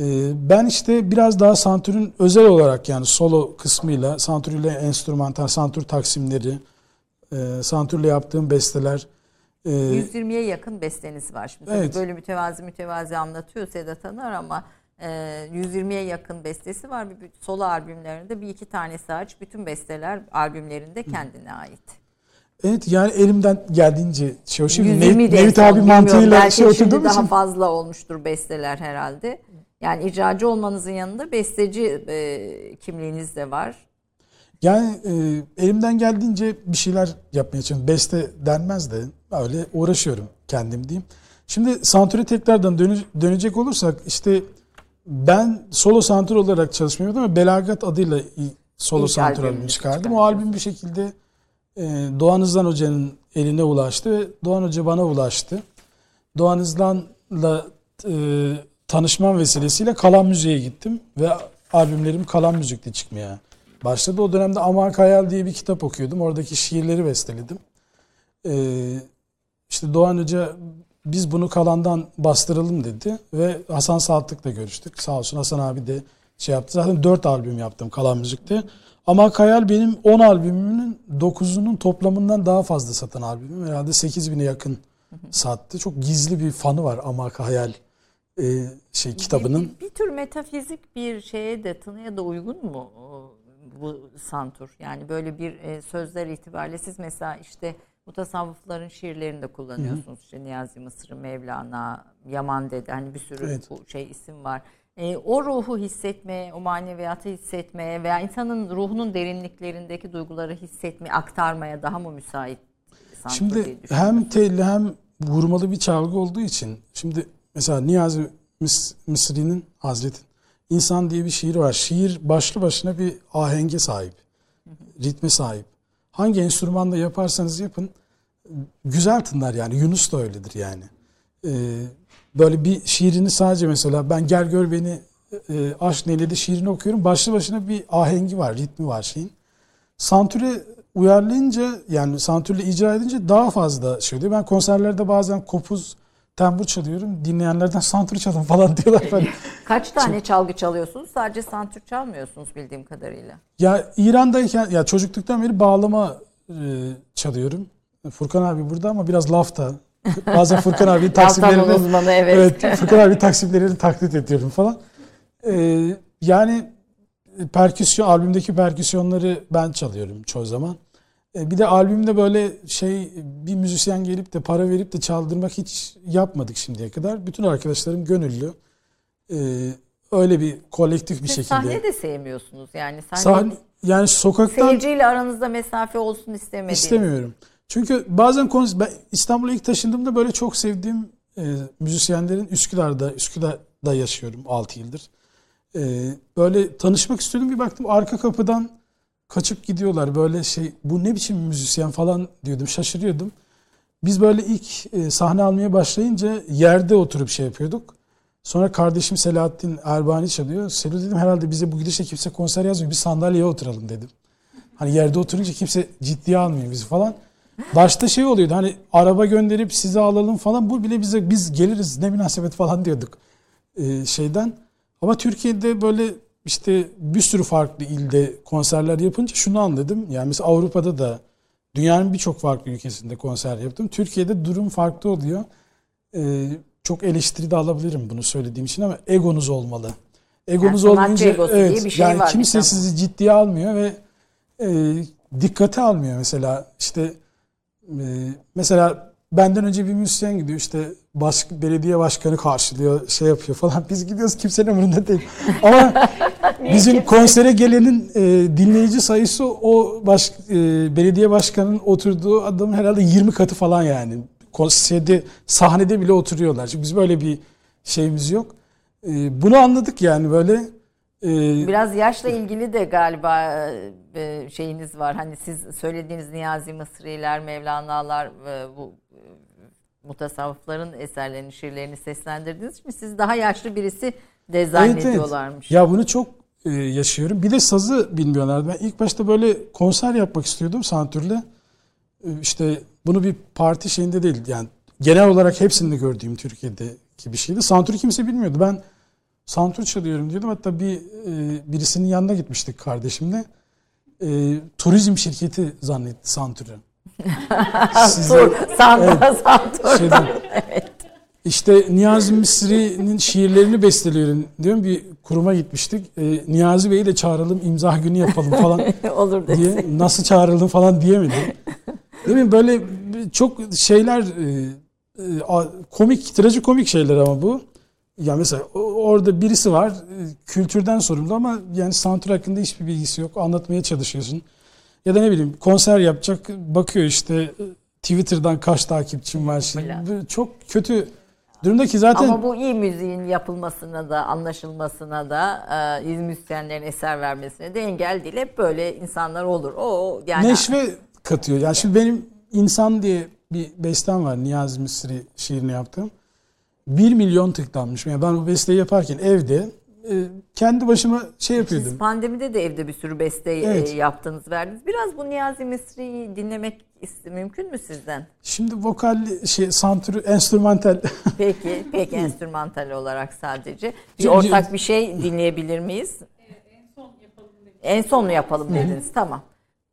E, ben işte biraz daha santürün özel olarak yani solo kısmıyla, santürüyle enstrümantal, santür taksimleri, e, santürle yaptığım besteler, e, 120'ye yakın besteniz var. Şimdi Evet. böyle mütevazi mütevazi anlatıyor Sedat Anar ama e, 120'ye yakın bestesi var. Bir, bir solo albümlerinde bir iki tanesi hariç bütün besteler albümlerinde kendine ait. Evet yani elimden geldiğince şey o şimdi 120 Nev- Nevit abi mantığıyla Belki şey oturduğum daha için fazla olmuştur besteler herhalde. Yani icracı olmanızın yanında besteci e, kimliğiniz de var. yani e, elimden geldiğince bir şeyler yapmaya çalışıyorum. Beste denmez de öyle uğraşıyorum kendim diyeyim. Şimdi santüre tekrardan dönü- dönecek olursak işte ben solo santür olarak çalışmaya başladım ama Belagat adıyla solo İlk santür albümü çıkardım. O albüm bir şekilde Doğan Hızlan Hoca'nın eline ulaştı ve Doğan Hoca bana ulaştı. Doğan Hızlan'la e, tanışmam vesilesiyle Kalan Müziğe gittim ve albümlerim Kalan Müzik'te çıkmaya başladı. O dönemde Aman Kayal diye bir kitap okuyordum. Oradaki şiirleri besteledim. Ee, işte Doğan Hoca biz bunu Kalan'dan bastıralım dedi ve Hasan Saatlık'la görüştük. Sağ olsun Hasan abi de şey yaptı. Zaten 4 albüm yaptım Kalan Müzik'te. Ama Kayal benim 10 albümümün 9'unun toplamından daha fazla satan albümüm. Herhalde 8 bine yakın sattı. Çok gizli bir fanı var Ama Hayal e, şey kitabının. Bir, bir tür metafizik bir şeye de tınıya da uygun mu o, bu santur? Yani böyle bir e, sözler itibariyle siz mesela işte mutasavvıfların şiirlerini de kullanıyorsunuz. İşte Niyazi Mısır'ı, Mevlana, Yaman Dede hani bir sürü Evet. bu şey isim var. E, o ruhu hissetmeye, o maneviyatı hissetmeye veya insanın ruhunun derinliklerindeki duyguları hissetmeye, aktarmaya daha mı müsait Şimdi hem telli hem vurmalı bir çalgı olduğu için şimdi mesela Niyazi Mis- Mısri'nin Hazret'in İnsan diye bir şiir var. Şiir başlı başına bir ahenge sahip. Ritme sahip. Hangi enstrümanla yaparsanız yapın güzel tınlar yani. Yunus da öyledir yani. Ee, böyle bir şiirini sadece mesela ben gel gör beni e, aşk neyledi şiirini okuyorum. Başlı başına bir ahengi var, ritmi var şeyin. Santüre uyarlayınca yani santürle icra edince daha fazla şey oluyor. Ben konserlerde bazen kopuz tembur çalıyorum. Dinleyenlerden santür çalın falan diyorlar. Ben, Kaç tane çalgı çalıyorsunuz? Sadece santür çalmıyorsunuz bildiğim kadarıyla. ya İran'dayken ya çocukluktan beri bağlama e, çalıyorum. Furkan abi burada ama biraz lafta. Bazen Furkan abi Laftan taksimlerini uzmanı evet. evet Furkan abi taksimlerini taklit ediyorum falan. Ee, yani perküsyon, albümdeki perküsyonları ben çalıyorum çoğu zaman. E, bir de albümde böyle şey bir müzisyen gelip de para verip de çaldırmak hiç yapmadık şimdiye kadar. Bütün arkadaşlarım gönüllü. E, öyle bir kolektif bir Siz şekilde. sahne de sevmiyorsunuz yani. Sahne, Sahne, yani sokaktan Seyirciyle aranızda mesafe olsun istemediğiniz. istemiyorum. Çünkü bazen kons- ben İstanbul'a ilk taşındığımda böyle çok sevdiğim e, müzisyenlerin Üsküdar'da, Üsküdar'da yaşıyorum 6 yıldır. E, böyle tanışmak istiyordum bir baktım arka kapıdan kaçıp gidiyorlar böyle şey bu ne biçim müzisyen falan diyordum şaşırıyordum. Biz böyle ilk e, sahne almaya başlayınca yerde oturup şey yapıyorduk. Sonra kardeşim Selahattin Erbani çalıyor. Selo dedim herhalde bize bu gidişle kimse konser yazmıyor. Bir sandalyeye oturalım dedim. Hani yerde oturunca kimse ciddiye almıyor bizi falan. Başta şey oluyordu hani araba gönderip sizi alalım falan. Bu bile bize biz geliriz ne münasebet falan diyorduk e, şeyden. Ama Türkiye'de böyle işte bir sürü farklı ilde konserler yapınca şunu anladım. Yani mesela Avrupa'da da dünyanın birçok farklı ülkesinde konser yaptım. Türkiye'de durum farklı oluyor. Ee, çok eleştiri de alabilirim bunu söylediğim için ama egonuz olmalı. Egonuz Yani olmayınca egosu diye evet bir şey yani var kimse bir sizi ciddiye almıyor ve e, dikkate almıyor mesela işte e, mesela benden önce bir müzisyen gidiyor işte baş, belediye başkanı karşılıyor şey yapıyor falan. Biz gidiyoruz kimsenin umurunda değil. Ama bizim konsere gelenin e, dinleyici sayısı o baş, e, belediye başkanının oturduğu adamın herhalde 20 katı falan yani. Konserde sahnede bile oturuyorlar. Çünkü biz böyle bir şeyimiz yok. E, bunu anladık yani böyle e, Biraz yaşla ilgili de galiba e, şeyiniz var. Hani siz söylediğiniz Niyazi Mısri'ler, Mevlana'lar e, bu e, mutasavvıfların eserlerini, şiirlerini seslendirdiğiniz için siz daha yaşlı birisi de zannediyorlarmış. Ya bunu çok e, yaşıyorum. Bir de sazı bilmiyorlardı. Ben ilk başta böyle konser yapmak istiyordum santürle. E, işte bunu bir parti şeyinde değil. Yani genel olarak hepsinde gördüğüm Türkiye'deki bir şeydi. Santürü kimse bilmiyordu. Ben santür çalıyorum diyordum. Hatta bir e, birisinin yanına gitmiştik kardeşimle. E, turizm şirketi zannetti santürü. Size- Tur, santa, santa. şeyden. İşte Niyazi Misri'nin şiirlerini besteliyorum diyorum. Bir kuruma gitmiştik. Ee, Niyazi Bey'i de çağıralım imza günü yapalım falan Olur diye. Nasıl çağıralım falan diyemedim. Değil mi? Böyle çok şeyler e, e, komik, trajikomik şeyler ama bu. Ya mesela orada birisi var e, kültürden sorumlu ama yani sanatür hakkında hiçbir bilgisi yok. Anlatmaya çalışıyorsun. Ya da ne bileyim konser yapacak bakıyor işte e, Twitter'dan kaç takipçim var. Bu Çok kötü durumda ki zaten Ama bu iyi müziğin yapılmasına da, anlaşılmasına da, e, müzisyenlerin eser vermesine de engel değil. Hep böyle insanlar olur. O yani neşve katıyor. Yani şimdi benim insan diye bir bestem var Niyazi Misri şiirini yaptım. 1 milyon tıklanmış. Yani ben bu besteyi yaparken evde e, kendi başıma şey yapıyordum. Siz pandemide de evde bir sürü beste e, Evet. yaptınız, verdiniz. Biraz bu Niyazi Misri'yi dinlemek mümkün mü sizden? Şimdi vokal şey santürü enstrümantal Peki, peki enstrümantal olarak sadece. Bir ortak bir şey dinleyebilir miyiz? En son mu yapalım dediniz? Tamam.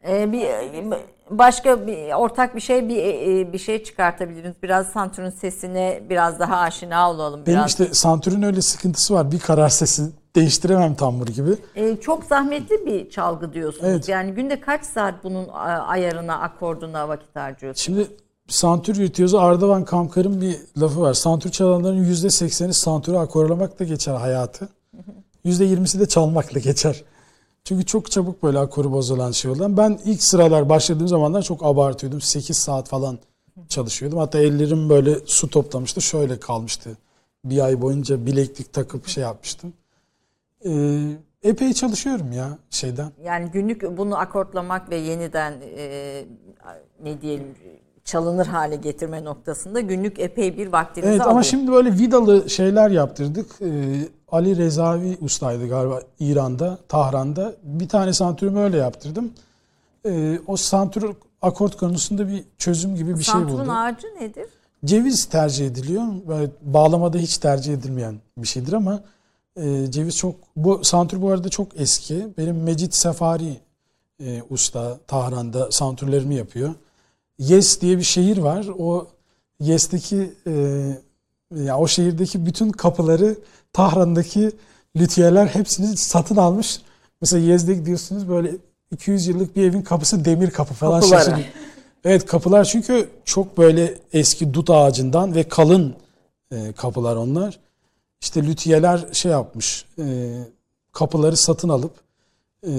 Ee, bir başka bir ortak bir şey bir e, bir şey çıkartabiliriz. Biraz Santur'un sesine biraz daha aşina olalım Benim biraz. işte santürün öyle sıkıntısı var. Bir karar sesi değiştiremem tambur gibi. Ee, çok zahmetli bir çalgı diyorsunuz. Evet. Yani günde kaç saat bunun ayarına, akorduna vakit harcıyorsunuz? Şimdi santür virtüözü Ardavan Kamkar'ın bir lafı var. Santür çalanların %80'i santürü akorlamakla geçer hayatı. %20'si de çalmakla geçer. Çünkü çok çabuk böyle akoru bozulan şey olan. Ben ilk sıralar başladığım zamanlar çok abartıyordum. 8 saat falan çalışıyordum. Hatta ellerim böyle su toplamıştı. Şöyle kalmıştı. Bir ay boyunca bileklik takıp şey yapmıştım. Ee, epey çalışıyorum ya şeyden. Yani günlük bunu akortlamak ve yeniden e, ne diyelim çalınır hale getirme noktasında günlük epey bir vaktinizi Evet alıyor. ama şimdi böyle vidalı şeyler yaptırdık. Ee, Ali Rezavi ustaydı galiba İran'da, Tahran'da. Bir tane santürümü öyle yaptırdım. Ee, o santür akort konusunda bir çözüm gibi bir şey Santurun buldu. ağacı nedir? Ceviz tercih ediliyor. Böyle bağlamada hiç tercih edilmeyen bir şeydir ama e, ceviz çok... Bu santür bu arada çok eski. Benim Mecit Sefari e, usta Tahran'da santürlerimi yapıyor. Yes diye bir şehir var. O Yes'teki e, ya o şehirdeki bütün kapıları Tahran'daki lüthiyeler hepsini satın almış. Mesela Yezde gidiyorsunuz böyle 200 yıllık bir evin kapısı demir kapı falan şaşırıyor. Evet kapılar çünkü çok böyle eski dut ağacından ve kalın e, kapılar onlar. İşte lütiyeler şey yapmış e, kapıları satın alıp e,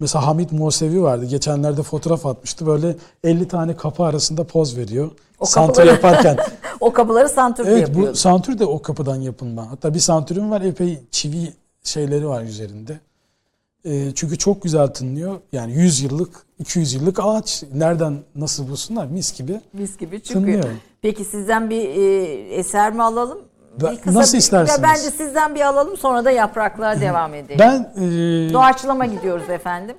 mesela Hamit Musevi vardı. Geçenlerde fotoğraf atmıştı. Böyle 50 tane kapı arasında poz veriyor. O Santür kapıları- yaparken. O kapıları santürde Evet yapıyordu. bu santür de o kapıdan yapılma. Hatta bir santürüm var epey çivi şeyleri var üzerinde. Ee, çünkü çok güzel tınlıyor. Yani 100 yıllık, 200 yıllık ağaç. Nereden nasıl bulsunlar? Mis gibi Mis gibi çıkıyor. tınlıyor. Peki sizden bir e, eser mi alalım? Ben- Bir nasıl bir- istersiniz? Bence sizden bir alalım sonra da yapraklığa devam edelim. Ben e, Doğaçlama gidiyoruz efendim.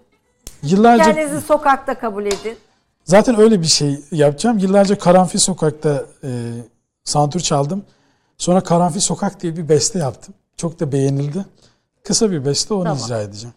yıllarca Kendinizi sokakta kabul edin. zaten öyle bir şey yapacağım. Yıllarca Karanfil Sokak'ta e, santür çaldım. Sonra Karanfil Sokak diye bir beste yaptım. Çok da beğenildi. Kısa bir beste onu Tamam. icra edeceğim.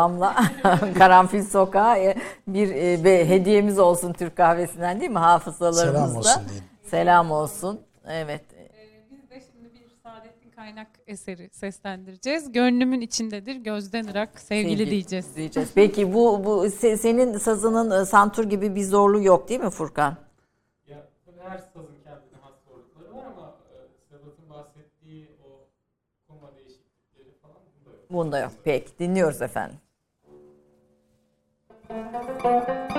Devamla Karanfil Sokağı e, bir e, be- hediyemiz olsun Türk kahvesinden değil mi hafızalarımızda? Selam olsun diyelim. Selam olsun. Evet. Biz de şimdi bir Saadettin Kaynak eseri seslendireceğiz. Gönlümün içindedir, gözden ırak, sevgili, Sevgi- diyeceğiz. diyeceğiz. Peki bu bu se- senin sazının e, santur gibi bir zorluğu yok değil mi Furkan? Ya tabii her sazın kendine has zorlukları var ama Sedat'ın bahsettiği o koma değişiklikleri falan bunda yok. Bunda yok. Peki dinliyoruz efendim. thank you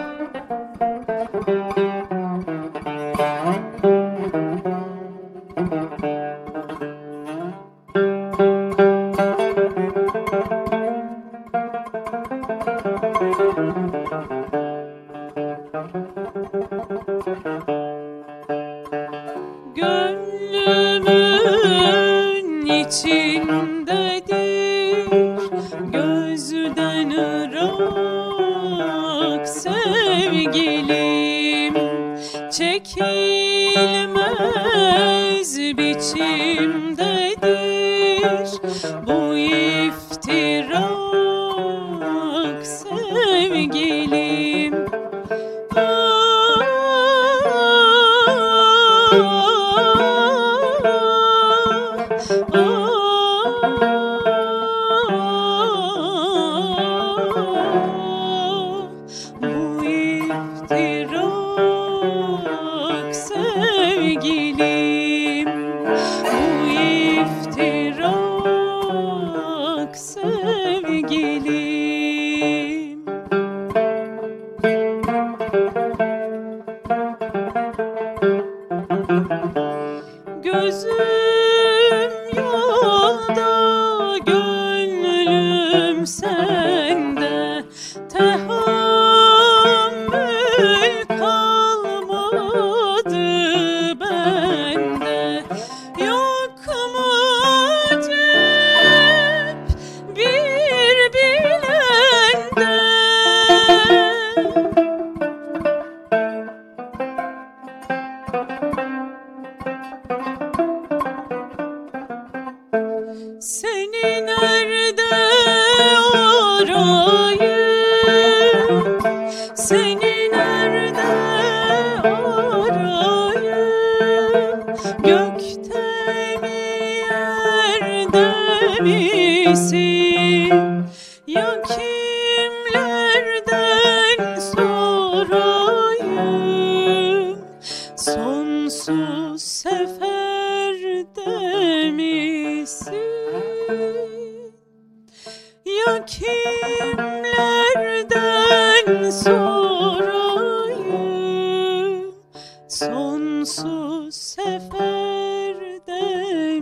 sefer de?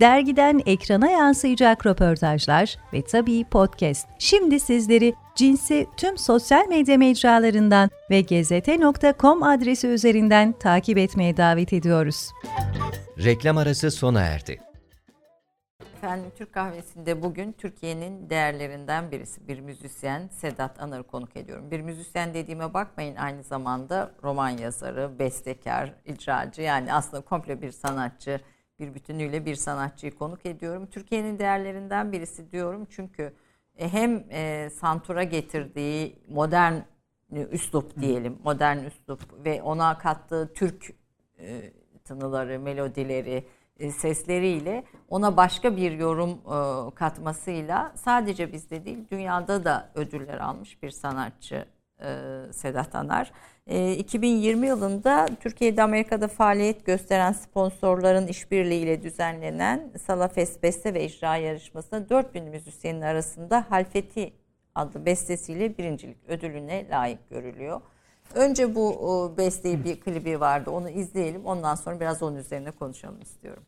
dergiden ekrana yansıyacak röportajlar ve tabii podcast. Şimdi sizleri Cins'i tüm sosyal medya mecralarından ve gezete.com adresi üzerinden takip etmeye davet ediyoruz. Reklam arası sona erdi. Efendim Türk kahvesinde bugün Türkiye'nin değerlerinden birisi bir müzisyen Sedat Anar'ı konuk ediyorum. Bir müzisyen dediğime bakmayın aynı zamanda roman yazarı, bestekar, icracı yani aslında komple bir sanatçı, bir bütünüyle bir sanatçıyı konuk ediyorum. Türkiye'nin değerlerinden birisi diyorum çünkü e, hem e, santura getirdiği modern e, üslup diyelim, modern üslup ve ona kattığı Türk e, tınıları, melodileri, e, sesleriyle ona başka bir yorum e, katmasıyla sadece bizde değil dünyada da ödüller almış bir sanatçı Sedat Anar. E, 2020 yılında Türkiye'de Amerika'da faaliyet gösteren sponsorların işbirliğiyle düzenlenen Salafest Beste ve İcra yarışmasında 4000 müzisyenin arasında Halfeti adlı bestesiyle birincilik ödülüne layık görülüyor. Önce bu o, besteyi bir klibi vardı. Onu izleyelim. Ondan sonra biraz onun üzerine konuşalım istiyorum.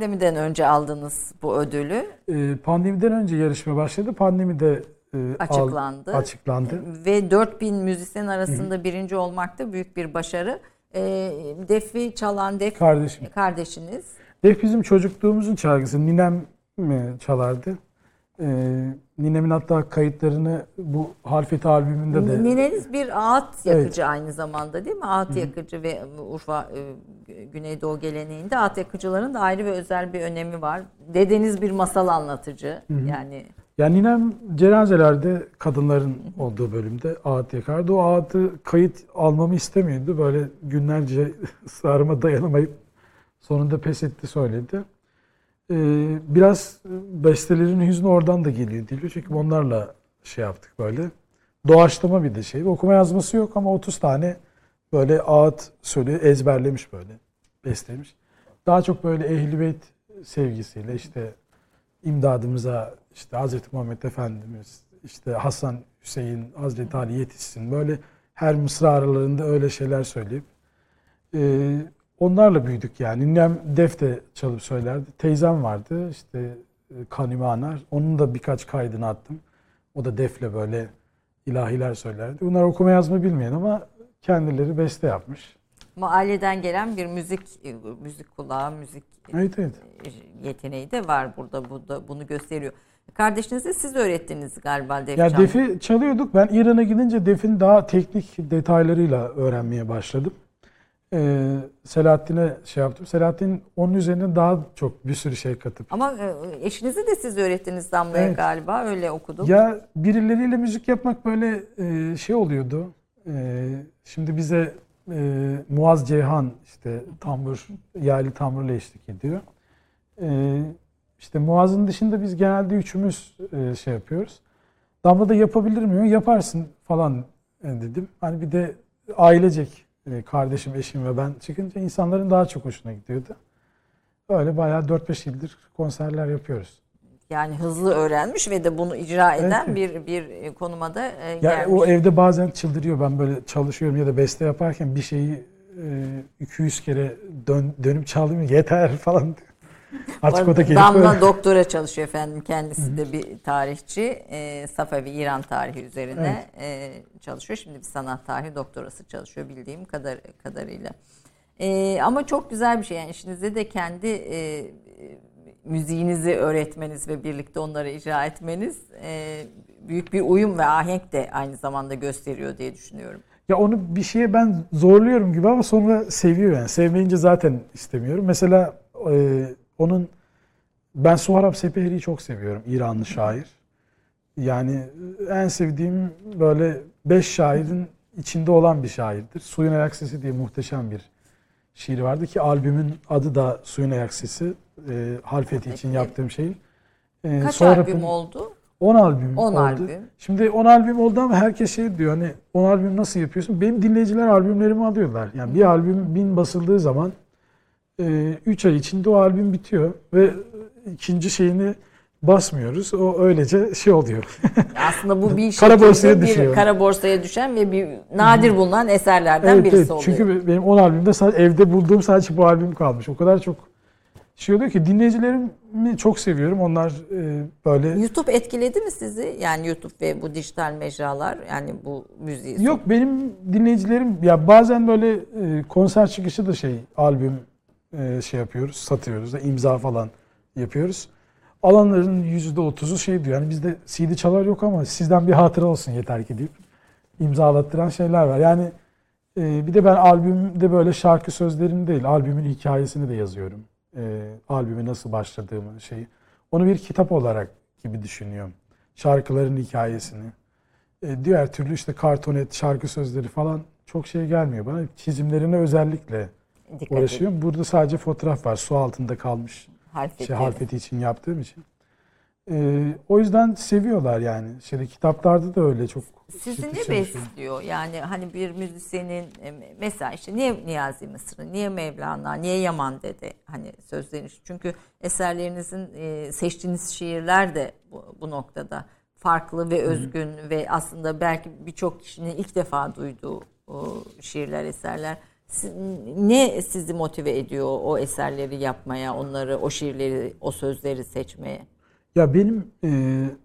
Pandemiden önce aldınız bu ödülü. Ee, pandemiden önce yarışma başladı. Pandemide e, al- Açıklandı. açıklandı. Ve 4000 müzisyen arasında birinci olmak da büyük bir başarı. E, defi çalan Def Kardeşim. kardeşiniz. Def bizim çocukluğumuzun çalgısı. Ninem mi çalardı? E, Ninem'in hatta kayıtlarını bu Halfeti albümünde de Nineniz bir ağıt Evet. yakıcı aynı zamanda değil mi? Ağıt yakıcı ve Urfa e, Güneydoğu geleneğinde ağıt yakıcıların da ayrı ve özel bir önemi var. Dedeniz bir masal anlatıcı. Yani Yani ninem cenazelerde kadınların olduğu bölümde ağıt yakardı. O ağıtı kayıt almamı istemiyordu. Böyle günlerce ısrarıma dayanamayıp sonunda pes etti söyledi. Ee, biraz bestelerin hüznü oradan da geliyor diliyor. Çünkü onlarla şey yaptık böyle. Doğaçlama bir de şey. Okuma yazması yok ama 30 tane böyle ağıt söylüyor. Ezberlemiş böyle. Bestelemiş. Daha çok böyle Ehl-i Beyt sevgisiyle işte imdadımıza işte Hazreti Muhammed Efendimiz, işte Hasan Hüseyin, Hazreti Ali yetişsin. Böyle her mısra aralarında öyle şeyler söyleyip e, onlarla büyüdük yani. Ninem def de çalıp söylerdi. Teyzem vardı işte e, Kanime Anar. Onun da birkaç kaydını attım. O da defle böyle ilahiler söylerdi. Bunlar okuma yazma bilmeyen ama kendileri beste yapmış. ama aileden gelen bir müzik e, müzik kulağı, müzik Evet evet. yeteneği de var burada. Bu da bunu gösteriyor. Kardeşinize siz öğrettiniz galiba def Ya çalmayı. defi çalıyorduk. Ben İran'a gidince defin daha teknik detaylarıyla öğrenmeye başladım. Ee, Selahattin'e şey yaptım. Selahattin onun üzerine daha çok bir sürü şey katıp. Ama e, eşinize de siz öğrettiniz Damla'ya Evet. galiba. Öyle okudum. Ya birileriyle müzik yapmak böyle e, şey oluyordu. E, şimdi bize e, Muaz Ceyhan işte tambur, yaylı tamburla eşlik ediyor. E, işte Muaz'ın dışında biz genelde üçümüz e, şey yapıyoruz. Damla da yapabilir miyim? Yaparsın falan e, dedim. Hani bir de ailecek e, kardeşim, eşim ve ben çıkınca insanların daha çok hoşuna gidiyordu. Öyle bayağı 4-5 yıldır konserler yapıyoruz. Yani hızlı öğrenmiş ve de bunu icra eden Evet. bir bir e, konuma da e, Ya gelmiş. o evde bazen çıldırıyor. Ben böyle çalışıyorum ya da beste yaparken bir şeyi e, 200 kere dön, dönüp çaldım yeter falan. Artık o da gelip Damla doktora çalışıyor efendim. Kendisi de bir tarihçi. E, Safavi İran tarihi üzerine e, çalışıyor. Şimdi bir sanat tarihi doktorası çalışıyor bildiğim kadar kadarıyla. E, ama çok güzel bir şey. Yani işinizde de kendi e, müziğinizi öğretmeniz ve birlikte onları icra etmeniz e, büyük bir uyum ve ahenk de aynı zamanda gösteriyor diye düşünüyorum. Ya onu bir şeye ben zorluyorum gibi ama sonra seviyor yani. Sevmeyince zaten istemiyorum. Mesela e, onun ben Suharab Sepehri'yi çok seviyorum. İranlı şair. Yani en sevdiğim böyle beş şairin içinde olan bir şairdir. Suyun Ayak Sesi diye muhteşem bir şiir vardı ki albümün adı da Suyun Ayak Sesi. E, Halfeti için yaptığım şeyin. E, Kaç Suharab'ın- albüm oldu? 10 albüm 10 oldu. albüm. Şimdi 10 albüm oldu ama herkes şey diyor hani 10 albüm nasıl yapıyorsun? Benim dinleyiciler albümlerimi alıyorlar. Yani bir albüm bin basıldığı zaman 3 ay içinde o albüm bitiyor ve ikinci şeyini basmıyoruz. O öylece şey oluyor. Aslında bu bir Kara borsaya bir düşüyor. kara borsaya düşen ve bir nadir bulunan eserlerden evet, birisi evet. oluyor. Çünkü benim 10 albümde sadece evde bulduğum sadece bu albüm kalmış. O kadar çok şey oluyor ki dinleyicilerimi çok seviyorum. Onlar e, böyle YouTube etkiledi mi sizi? Yani YouTube ve bu dijital mecralar yani bu müziği. Yok benim dinleyicilerim ya bazen böyle e, konser çıkışı da şey albüm e, şey yapıyoruz, satıyoruz da imza falan yapıyoruz. Alanların %30'u şey diyor. Yani bizde CD çalar yok ama sizden bir hatıra olsun yeter ki deyip imzalattıran şeyler var. Yani e, bir de ben albümde böyle şarkı sözlerini değil, albümün hikayesini de yazıyorum. E, albümü nasıl başladığımı şeyi. Onu bir kitap olarak gibi düşünüyorum. Şarkıların hikayesini. E, diğer türlü işte kartonet, şarkı sözleri falan çok şey gelmiyor bana. Çizimlerine özellikle Dikkat edin. uğraşıyorum. Burada sadece fotoğraf var. Su altında kalmış Harfeti. şey harfeti için yaptığım için. E, o yüzden seviyorlar yani. Şeyde kitaplarda da öyle çok Sizi ne besliyor? Yani hani bir müzisyenin e, mesela işte niye Niyazi Mısır'ı, niye Mevlana, niye Yaman Dede hani sözlerini çünkü eserlerinizin e, seçtiğiniz şiirler de bu, bu noktada farklı ve özgün ve aslında belki birçok kişinin ilk defa duyduğu şiirler, eserler. Ne sizi motive ediyor o eserleri yapmaya, onları, o şiirleri, o sözleri seçmeye? Ya benim e,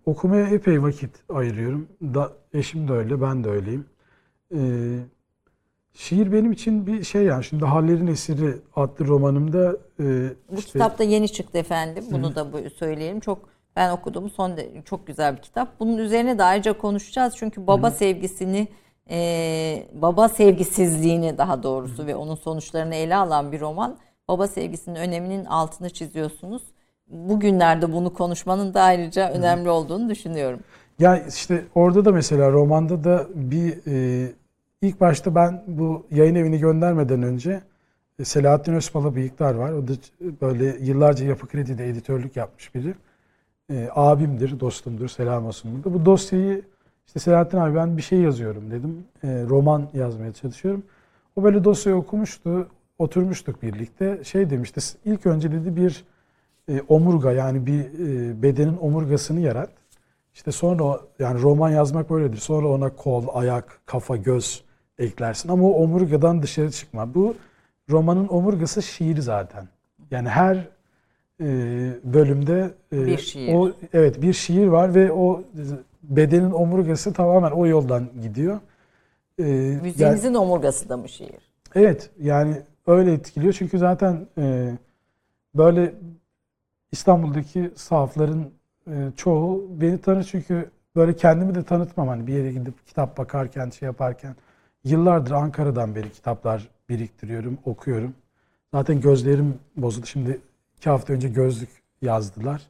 okumaya epey vakit ayırıyorum. Da, eşim de öyle, ben de öyleyim. E, şiir benim için bir şey yani. Şimdi Haller'in Esiri adlı romanımda e, Bu işte- kitap da yeni çıktı efendim. Bunu da bu- söyleyelim. Çok Ben okudum. Son de, çok güzel bir kitap. Bunun üzerine de ayrıca konuşacağız. Çünkü baba sevgisini e, baba sevgisizliğini daha doğrusu ve onun sonuçlarını ele alan bir roman. Baba sevgisinin öneminin altını çiziyorsunuz. Bugünlerde bunu konuşmanın da ayrıca önemli olduğunu düşünüyorum. Ya işte orada da mesela romanda da bir e, ilk başta ben bu yayın evini göndermeden önce e, Selahattin Özpala bıyıklar var. O da böyle yıllarca Yapı Kredi'de editörlük yapmış biri. E, abimdir, dostumdur, selam olsun. Bu dosyayı işte Selahattin abi ben bir şey yazıyorum dedim. E, roman yazmaya çalışıyorum. O böyle dosyayı okumuştu. Oturmuştuk birlikte. Şey demişti ilk önce dedi bir e, omurga yani bir e, bedenin omurgasını yarat. İşte sonra yani roman yazmak böyledir. Sonra ona kol, ayak, kafa, göz eklersin ama o omurgadan dışarı çıkma. Bu romanın omurgası şiir zaten. Yani her e, bölümde e, Bir şiir. o evet bir şiir var ve o bedenin omurgası tamamen o yoldan gidiyor. E, yani- Müziğinizin omurgası da mı şiir? Evet yani öyle etkiliyor çünkü zaten e, böyle İstanbul'daki sahafların e, çoğu beni tanır çünkü böyle kendimi de tanıtmam hani bir yere gidip kitap bakarken şey yaparken yıllardır Ankara'dan beri kitaplar biriktiriyorum okuyorum. Zaten gözlerim bozuldu şimdi iki hafta önce gözlük yazdılar.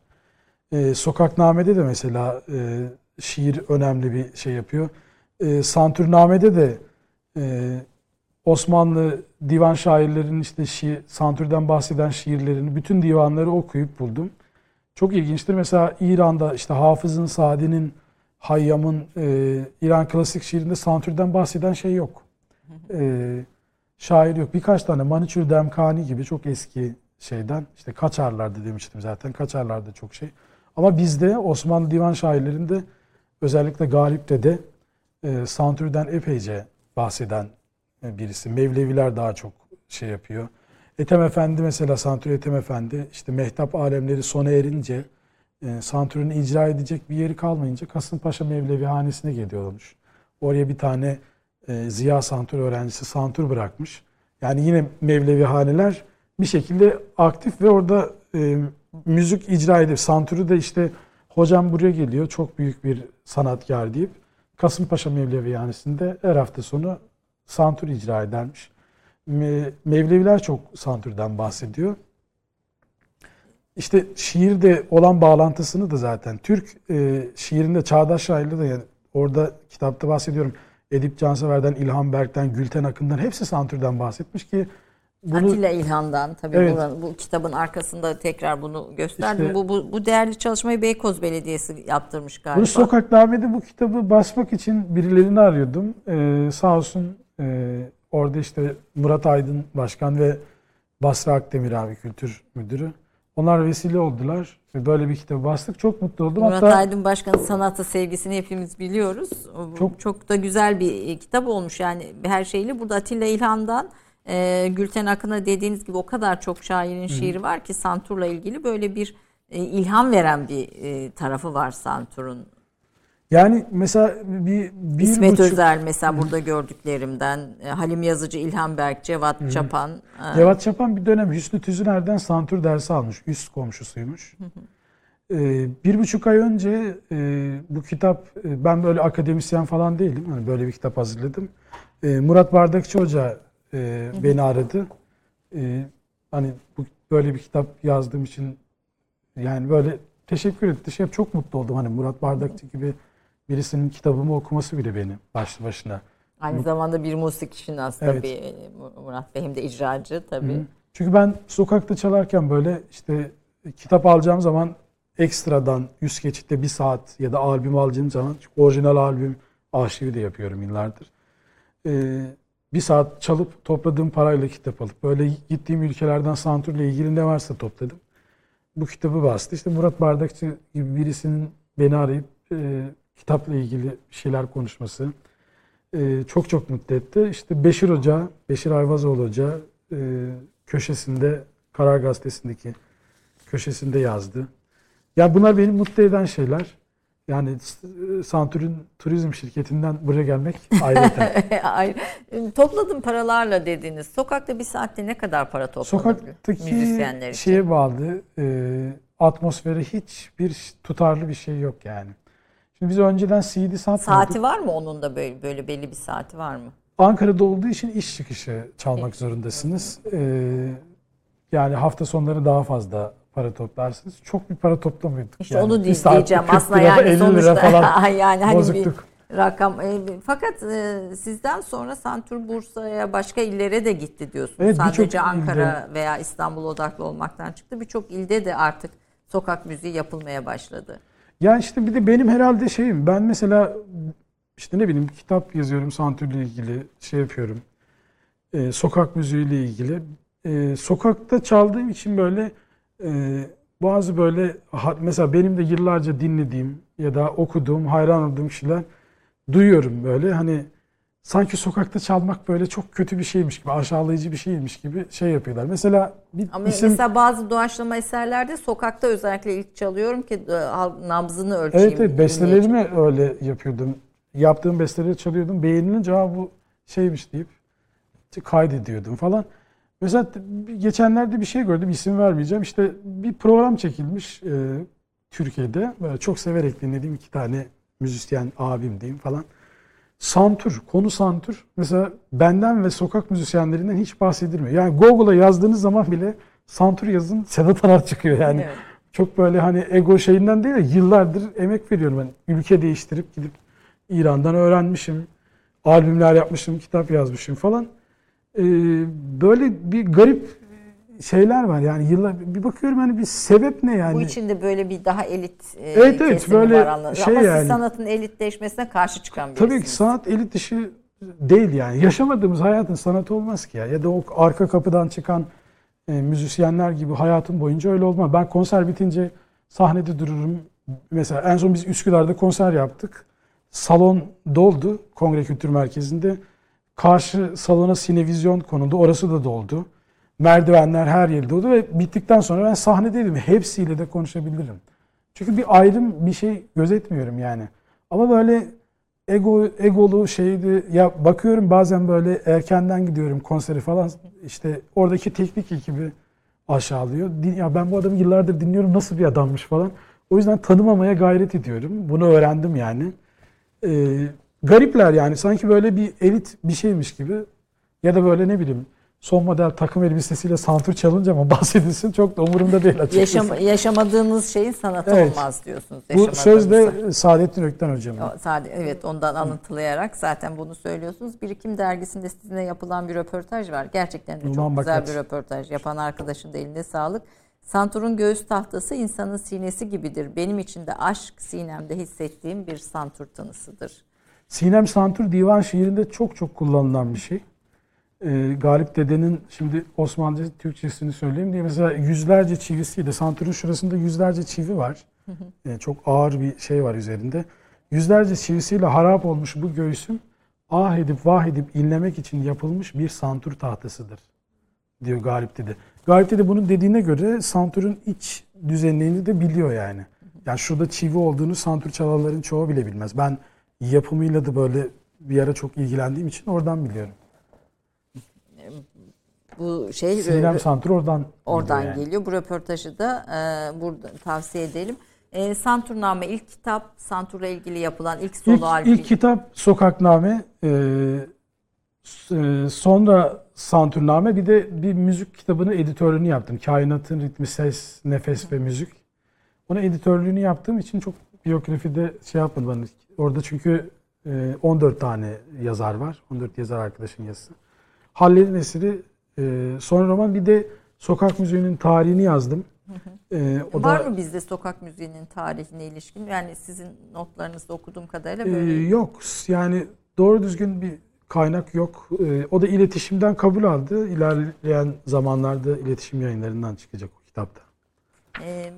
E, Sokakname'de de mesela e, şiir önemli bir şey yapıyor. E, Santürname'de de e, Osmanlı divan şairlerinin işte şiir, Santür'den bahseden şiirlerini, bütün divanları okuyup buldum. Çok ilginçtir. Mesela İran'da işte Hafız'ın, Sadi'nin, Hayyam'ın e, İran klasik şiirinde Santür'den bahseden şey yok. E, şair yok. Birkaç tane Maniçür Demkani gibi çok eski şeyden işte Kaçarlar'da demiştim zaten. Kaçarlar'da çok şey. Ama bizde Osmanlı divan şairlerinde özellikle Galip'te de e, Santür'den epeyce bahseden e, birisi. Mevleviler daha çok şey yapıyor. Ethem Efendi mesela Santür Ethem Efendi işte mehtap alemleri sona erince e, Santür'ün icra edecek bir yeri kalmayınca Kasımpaşa Mevlevi hanesine geliyormuş. Oraya bir tane e, Ziya Santür öğrencisi Santür bırakmış. Yani yine Mevlevi haneler bir şekilde aktif ve orada e, müzik icra edip Santür'ü de işte hocam buraya geliyor çok büyük bir sanatkar deyip Kasımpaşa Mevlevi hanesinde her hafta sonu santür icra edermiş. Me- Mevleviler çok santürden bahsediyor. İşte şiirde olan bağlantısını da zaten Türk e, şiirinde çağdaş şairleri de yani orada kitapta bahsediyorum. Edip Cansever'den, İlhan Berk'ten, Gülten Akın'dan hepsi santürden bahsetmiş ki bunu Atilla İlhan'dan tabii Evet. buranın- bu kitabın arkasında tekrar bunu gösterdim. İşte- bu, bu, bu değerli çalışmayı Beykoz Belediyesi yaptırmış galiba. Bu sokaknamede bu kitabı basmak için birilerini arıyordum. Ee, sağ olsun e, orada işte Murat Aydın Başkan ve Basra Akdemir abi Kültür Müdürü. Onlar vesile oldular böyle bir kitabı bastık. Çok mutlu oldum. Murat Hatta Aydın Başkan'ın sanatı sevgisini hepimiz biliyoruz. Çok- çok da güzel bir e, kitap olmuş yani her şeyle. Burada Atilla İlhan'dan e, Gülten Akın'a dediğiniz gibi o kadar çok şairin şiiri var ki Santur'la ilgili böyle bir e, ilham veren bir e, tarafı var Santur'un. yani mesela bir, bir İsmet buçuk, Özel mesela burada gördüklerimden e, Halim Yazıcı, İlhan Berk, Cevat Çapan. e, Cevat Çapan bir dönem Hüsnü Tüzüner'den santür dersi almış. Üst komşusuymuş. Ee, bir buçuk ay önce e, bu kitap, e, ben böyle akademisyen falan değilim. Hani böyle bir kitap hazırladım. E, Murat Bardakçı Hoca e, beni aradı. E, hani bu böyle bir kitap yazdığım için yani böyle teşekkür etti. Şey, çok mutlu oldum. Hani Murat Bardakçı gibi birisinin kitabımı okuması bile beni başlı başına. Aynı zamanda bir musikişinas Evet. tabii e, Murat Bey hem de icracı tabii. Hı. Çünkü ben sokakta çalarken böyle işte kitap alacağım zaman ekstradan üst geçitte bir saat ya da albüm alacağım zaman orijinal albüm arşivi de yapıyorum yıllardır. Ee, bir saat çalıp topladığım parayla kitap alıp böyle gittiğim ülkelerden santürle ilgili ne varsa topladım. Bu kitabı bastı. İşte Murat Bardakçı gibi birisinin beni arayıp e, kitapla ilgili şeyler konuşması e, çok çok mutlu etti. İşte Beşir Hoca, Beşir Ayvazoğlu Hoca e, köşesinde, Karar Gazetesi'ndeki köşesinde yazdı. Ya bunlar beni mutlu eden şeyler. Yani e, Santür'ün turizm şirketinden buraya gelmek ayrıca. Ay, topladım paralarla dediniz. Sokakta bir saatte ne kadar para toplanabiliyor Sokaktaki müzisyenler için? şeye bağlı. e, atmosferi hiçbir tutarlı bir şey yok yani. Şimdi biz önceden CD satmıyorduk. Saati var mı onun da böyle, böyle belli bir saati var mı? Ankara'da olduğu için iş çıkışı çalmak zorundasınız. Ee, yani hafta sonları daha fazla para toplarsınız. Çok bir para toplamıyorduk. İşte yani. onu diyeceğim 40 aslında lira, yani 50 sonuçta lira falan yani hani bozuktuk. bir rakam e, fakat e, sizden sonra Santur Bursa'ya başka illere de gitti diyorsunuz. Evet, Sadece Ankara ilde. veya İstanbul odaklı olmaktan çıktı. Birçok ilde de artık sokak müziği yapılmaya başladı. Ya işte bir de benim herhalde şeyim ben mesela işte ne bileyim kitap yazıyorum santürle ilgili şey yapıyorum. Ee, sokak müziğiyle ilgili. Ee, sokakta çaldığım için böyle e, bazı böyle ha- mesela benim de yıllarca dinlediğim ya da okuduğum, hayran olduğum kişiler duyuyorum böyle hani sanki sokakta çalmak böyle çok kötü bir şeymiş gibi, aşağılayıcı bir şeymiş gibi şey yapıyorlar. Mesela bir Ama isim mesela bazı doğaçlama eserlerde sokakta özellikle ilk çalıyorum ki e, nabzını ölçeyim. Evet evet bestelerimi öyle yapıyordum. Yaptığım besteleri çalıyordum. Beğenilince "Aa, bu şeymiş deyip kaydediyordum falan. Mesela geçenlerde bir şey gördüm isim vermeyeceğim. İşte bir program çekilmiş e, Türkiye'de. Böyle çok severek dinlediğim iki tane müzisyen abim diyeyim falan. Santur, konu santur. Mesela benden ve sokak müzisyenlerinden hiç bahsedilmiyor. Yani Google'a yazdığınız zaman bile santur yazın Sedat Arar çıkıyor yani. Evet. Çok böyle hani ego şeyinden değil de yıllardır emek veriyorum ben. Ülke değiştirip gidip İran'dan öğrenmişim. Albümler yapmışım, kitap yazmışım falan. Ee, böyle bir garip şeyler var yani yıllar bir bakıyorum hani bir sebep ne yani? Bu içinde böyle bir daha elit e, Evet, evet, böyle var anladım. şey Ama yani. siz sanatın elitleşmesine karşı çıkan birisiniz. Tabii ki sanat elit dışı değil yani. Yaşamadığımız hayatın sanatı olmaz ki ya. Ya da o arka kapıdan çıkan e, müzisyenler gibi hayatım boyunca öyle olmaz. Ben konser bitince sahnede dururum. Mesela en son biz Üsküdar'da konser yaptık. Salon doldu Kongre Kültür Merkezi'nde. Karşı salona sinevizyon konuldu. Orası da doldu. Merdivenler her yer doldu ve bittikten sonra ben sahnedeydim. Hepsiyle de konuşabilirim. Çünkü bir ayrım bir şey gözetmiyorum yani. Ama böyle ego egolu şeydi ya bakıyorum bazen böyle erkenden gidiyorum konseri falan işte oradaki teknik ekibi aşağılıyor. Ya ben bu adamı yıllardır dinliyorum nasıl bir adammış falan. O yüzden tanımamaya gayret ediyorum. Bunu öğrendim yani. Ee, garipler yani sanki böyle bir elit bir şeymiş gibi ya da böyle ne bileyim son model takım elbisesiyle santur çalınca mı bahsedilsin çok da umurumda değil açıkçası. Yaşam, yaşamadığınız şeyin sanatı Evet. olmaz diyorsunuz. Bu söz de Saadettin Ökten Sade, evet ondan alıntılayarak zaten bunu söylüyorsunuz. Birikim dergisinde sizinle yapılan bir röportaj var. Gerçekten de çok Ulan güzel bakat. bir röportaj. Yapan arkadaşın da eline sağlık. Santur'un göğüs tahtası insanın sinesi gibidir. Benim için de aşk sinemde hissettiğim bir santur tınısıdır. Sinem Santur divan şiirinde çok çok kullanılan bir şey. Ee, Galip Dede'nin şimdi Osmanlıca Türkçesini söyleyeyim diye mesela yüzlerce çivisiyle Santur'un şurasında yüzlerce çivi var. Ee, çok ağır bir şey var üzerinde. Yüzlerce çivisiyle harap olmuş bu göğsüm ah edip vah edip inlemek için yapılmış bir santur tahtasıdır diyor Galip Dede. Galip Dede bunun dediğine göre santurun iç düzenliğini de biliyor yani. Yani şurada çivi olduğunu santur çalanların çoğu bile bilmez. Ben yapımıyla da böyle bir ara çok ilgilendiğim için oradan biliyorum. Bu şey Sinem rö- Santur oradan oradan geliyor yani. geliyor. Bu röportajı da e, burada tavsiye edelim. E, Santurname ilk kitap, Santur'la ilgili yapılan ilk solo İlk, albüm. ilk kitap Sokakname, e, e, sonra Santurname bir de bir müzik kitabının editörlüğünü yaptım. Kainatın ritmi, ses, nefes ve müzik. Onun editörlüğünü yaptığım için çok biyografide şey yapmadım. Hani orada çünkü e, 14 tane yazar var. 14 yazar arkadaşın yazısı. Hallerin eseri e, son roman bir de sokak müziğinin tarihini yazdım. E, o Var da mı bizde sokak müziğinin tarihine ilişkin? Yani sizin notlarınızda okuduğum kadarıyla Ee, böyle. yok yani doğru düzgün bir kaynak yok. Ee, o da iletişimden kabul aldı. İlerleyen zamanlarda iletişim yayınlarından çıkacak o kitapta. Ee,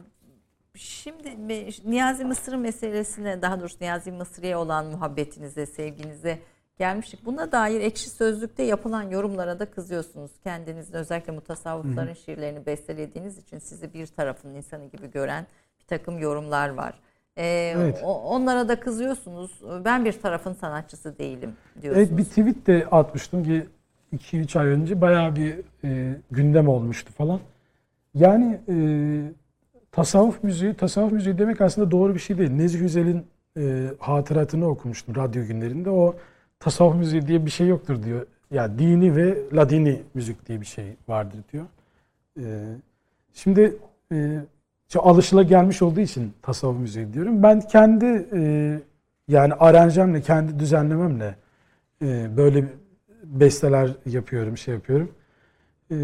şimdi Niyazi Mısır meselesine daha doğrusu Niyazi Mısır'ya olan muhabbetinize, sevginize gelmiştik. Buna dair ekşi sözlükte yapılan yorumlara da kızıyorsunuz. Kendinizin özellikle mutasavvıfların şiirlerini bestelediğiniz için sizi bir tarafın insanı gibi gören bir takım yorumlar var. Ee, Evet. o- onlara da kızıyorsunuz. Ben bir tarafın sanatçısı değilim diyorsunuz. Evet bir tweet de atmıştım ki 2-3 ay önce bayağı bir e, gündem olmuştu falan. Yani e, tasavvuf müziği, tasavvuf müziği demek aslında doğru bir şey değil. Nezih Üzel'in e, hatıratını okumuştum radyo günlerinde. O tasavvuf müziği diye bir şey yoktur diyor. Ya dini ve ladini müzik diye bir şey vardır diyor. E, şimdi e, alışıla gelmiş olduğu için tasavvuf müziği diyorum. Ben kendi e, yani aranjemle, kendi düzenlememle e, böyle besteler yapıyorum, şey yapıyorum. E,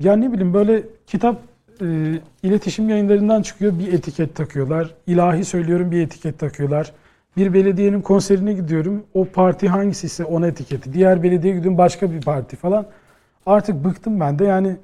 yani ne bileyim böyle kitap e, iletişim yayınlarından çıkıyor bir etiket takıyorlar. İlahi söylüyorum bir etiket takıyorlar. Bir belediyenin konserine gidiyorum. O parti hangisi ise ona etiketi. Diğer belediyeye gidiyorum başka bir parti falan. Artık bıktım ben de yani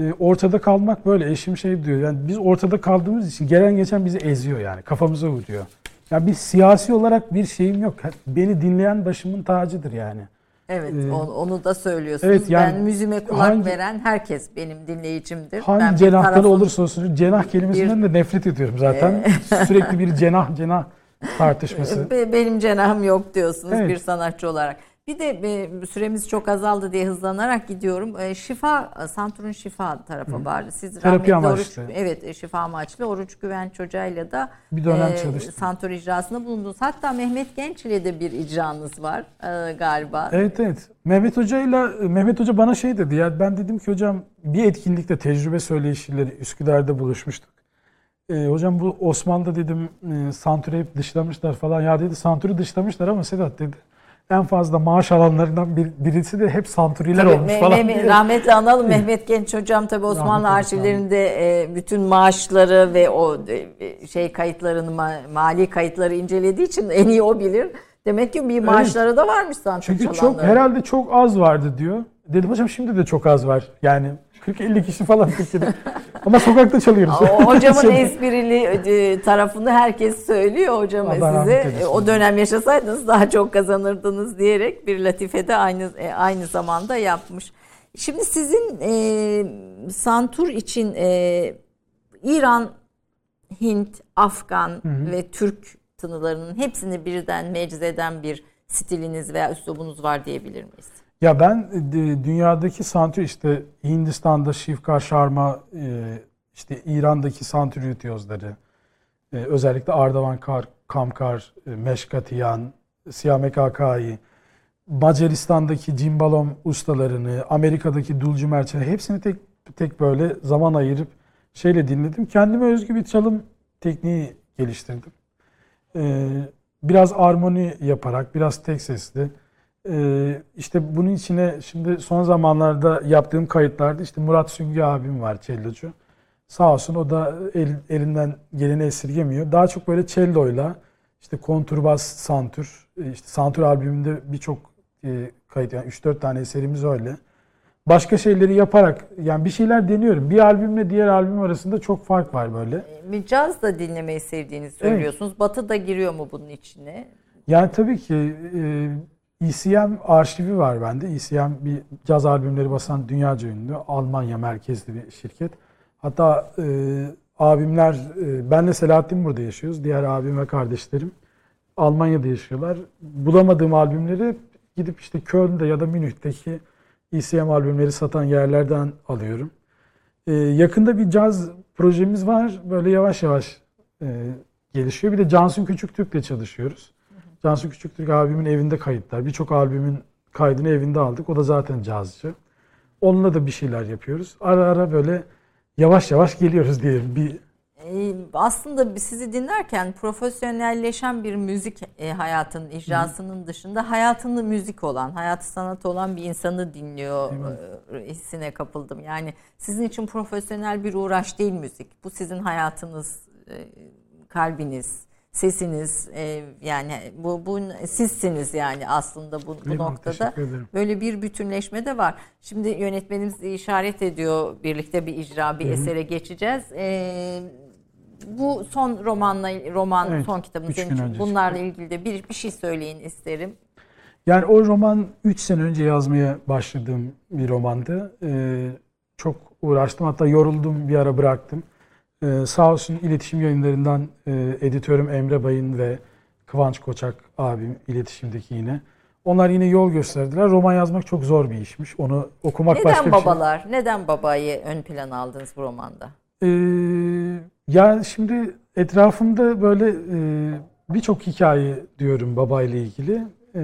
e, ortada kalmak böyle eşim şey diyor. Yani biz ortada kaldığımız için gelen geçen bizi eziyor yani kafamıza vuruyor. Ya bir siyasi olarak bir şeyim yok. Beni dinleyen başımın tacıdır yani. Evet Ee, onu, da söylüyorsunuz. evet, yani ben müziğime kulak hangi- veren herkes benim dinleyicimdir. Hangi ben bir cenahtan tarafın- olursa olsun cenah kelimesinden de nefret ediyorum zaten. Sürekli bir cenah cenah tartışması. Be- Benim cenahım yok diyorsunuz Evet. bir sanatçı olarak. Bir de e, süremiz çok azaldı diye hızlanarak gidiyorum. E, Şifa, e, Santur'un şifa tarafı var. Siz Terapi amaçlı. Oruç, evet şifa amaçlı Oruç Güvenç Hoca'yla da Bir dönem e, çalıştım. Santur icrasında bulundunuz. Hatta Mehmet Genç ile de bir icranız var e, galiba. Evet evet. Mehmet Hoca'yla Mehmet Hoca bana şey dedi ya ben dedim ki hocam bir etkinlikte tecrübe söyleyişileri Üsküdar'da buluşmuştuk. E, hocam bu Osmanlı'da dedim e, Santur'u hep dışlamışlar falan. Ya dedi Santur'u dışlamışlar ama Sedat dedi en fazla maaş alanlarından bir, birisi de hep Santuriler Tabii, olmuş Me- falan. Me- rahmetli analım Mehmet Genç hocam tabii Osmanlı Rahmetli arşivlerinde e, bütün maaşları ve o e, şey kayıtlarını ma- mali kayıtları incelediği için en iyi o bilir. Demek ki bir maaşları da varmış sanatçı Çünkü çok herhalde çok az vardı diyor. Dedim hocam şimdi de çok az var. Yani 40-50 kişi falan Türkiye'de. Ama sokakta çalıyoruz. O hocamın esprili e, tarafını herkes söylüyor hocam Allah size. O dönem yaşasaydınız daha çok kazanırdınız diyerek bir latife de aynı e, aynı zamanda yapmış. Şimdi sizin e, Santur için e, İran, Hint, Afgan ve Türk tınılarının hepsini birden meczeden bir stiliniz veya üslubunuz var diyebilir miyiz? Ya ben de- dünyadaki santür işte Hindistan'da Şifka Şarma, e, işte İran'daki santür ritüözleri, e, özellikle Ardavan Kar, Kamkar, e, Meşkatiyan, Siyamek Akai, Macaristan'daki cimbalom ustalarını, Amerika'daki dulcu merçeleri hepsini tek tek böyle zaman ayırıp şeyle dinledim. Kendime özgü bir çalım tekniği geliştirdim. Biraz armoni yaparak, biraz tek sesli. Ee, işte bunun içine şimdi son zamanlarda yaptığım kayıtlarda işte Murat Süngü abim var cellocu. Sağ olsun o da el- elinden geleni esirgemiyor. Daha çok böyle celloyla işte konturbas santür, e, işte santür albümünde birçok e, kayıt yani 3-4 tane eserimiz öyle. Başka şeyleri yaparak yani bir şeyler deniyorum. Bir albümle diğer albüm arasında çok fark var böyle. E, Bir caz da dinlemeyi sevdiğinizi söylüyorsunuz. Batı da giriyor mu bunun içine? Yani tabii ki e, ECM arşivi var bende. ECM bir caz albümleri basan dünyaca ünlü Almanya merkezli bir şirket. Hatta e, abimler, e, benle Selahattin burada yaşıyoruz. Diğer abim ve kardeşlerim Almanya'da yaşıyorlar. Bulamadığım albümleri gidip işte Köln'de ya da Münih'teki ECM albümleri satan yerlerden alıyorum. E, yakında bir caz projemiz var. Böyle yavaş yavaş e, gelişiyor. Bir de Cansu Küçüktürk'le çalışıyoruz. Cansu Küçüktürk abimin evinde kayıtlar. Birçok albümün kaydını evinde aldık. O da zaten cazcı. Onunla da bir şeyler yapıyoruz. Ara ara böyle yavaş yavaş geliyoruz diyelim. Bir Ee, aslında sizi dinlerken profesyonelleşen bir müzik e, hayatının icrasının dışında hayatını müzik olan, hayatı sanat olan bir insanı dinliyor e, hissine kapıldım. Yani sizin için profesyonel bir uğraş değil müzik. Bu sizin hayatınız, e, kalbiniz, sesiniz e, yani bu, bu sizsiniz yani aslında bu, bu noktada. Böyle bir bütünleşme de var. Şimdi yönetmenimiz işaret ediyor. Birlikte bir icra, bir esere geçeceğiz. Ee, bu son romanla roman Evet, son kitabın üç senin gün için. önce bunlarla ilgili de bir bir şey söyleyin isterim. Yani o roman 3 sene önce yazmaya başladığım bir romandı. Ee, çok uğraştım hatta yoruldum bir ara bıraktım. Ee, sağ olsun iletişim yayınlarından e, editörüm Emre Bayın ve Kıvanç Koçak abim iletişimdeki yine. Onlar yine yol gösterdiler. Roman yazmak çok zor bir işmiş. Onu okumak başka Neden bir şey. babalar? Neden babayı ön plana aldınız bu romanda? Ee, ya şimdi etrafımda böyle e, birçok hikaye diyorum babayla ilgili. E,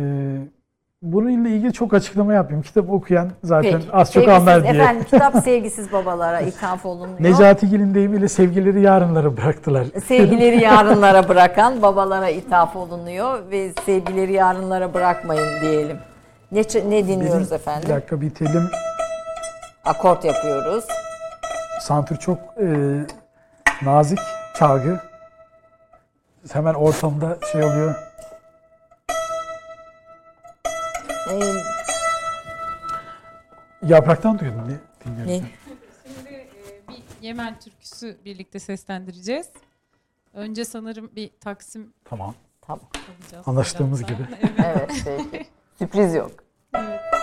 bununla ilgili çok açıklama yapmayayım. Kitap okuyan zaten Peki. az çok anlar diye. Efendim kitap sevgisiz babalara ithaf olunuyor. Necati Gil'in deyimiyle sevgileri yarınlara bıraktılar. Sevgileri yarınlara bırakan babalara ithaf olunuyor ve sevgileri yarınlara bırakmayın diyelim. Ne, ne dinliyoruz Bizim- efendim? Bir dakika bitelim. Akort yapıyoruz. Santur çok e, nazik çalgı. Hemen ortamda şey oluyor. Yapraktan duydum ne dinliyorum. ne? Şimdi e, bir Yemen türküsü birlikte seslendireceğiz. Önce sanırım bir Taksim Tamam. Tamam. Anlaştığımız gibi. Evet peki. Sürpriz yok. Havada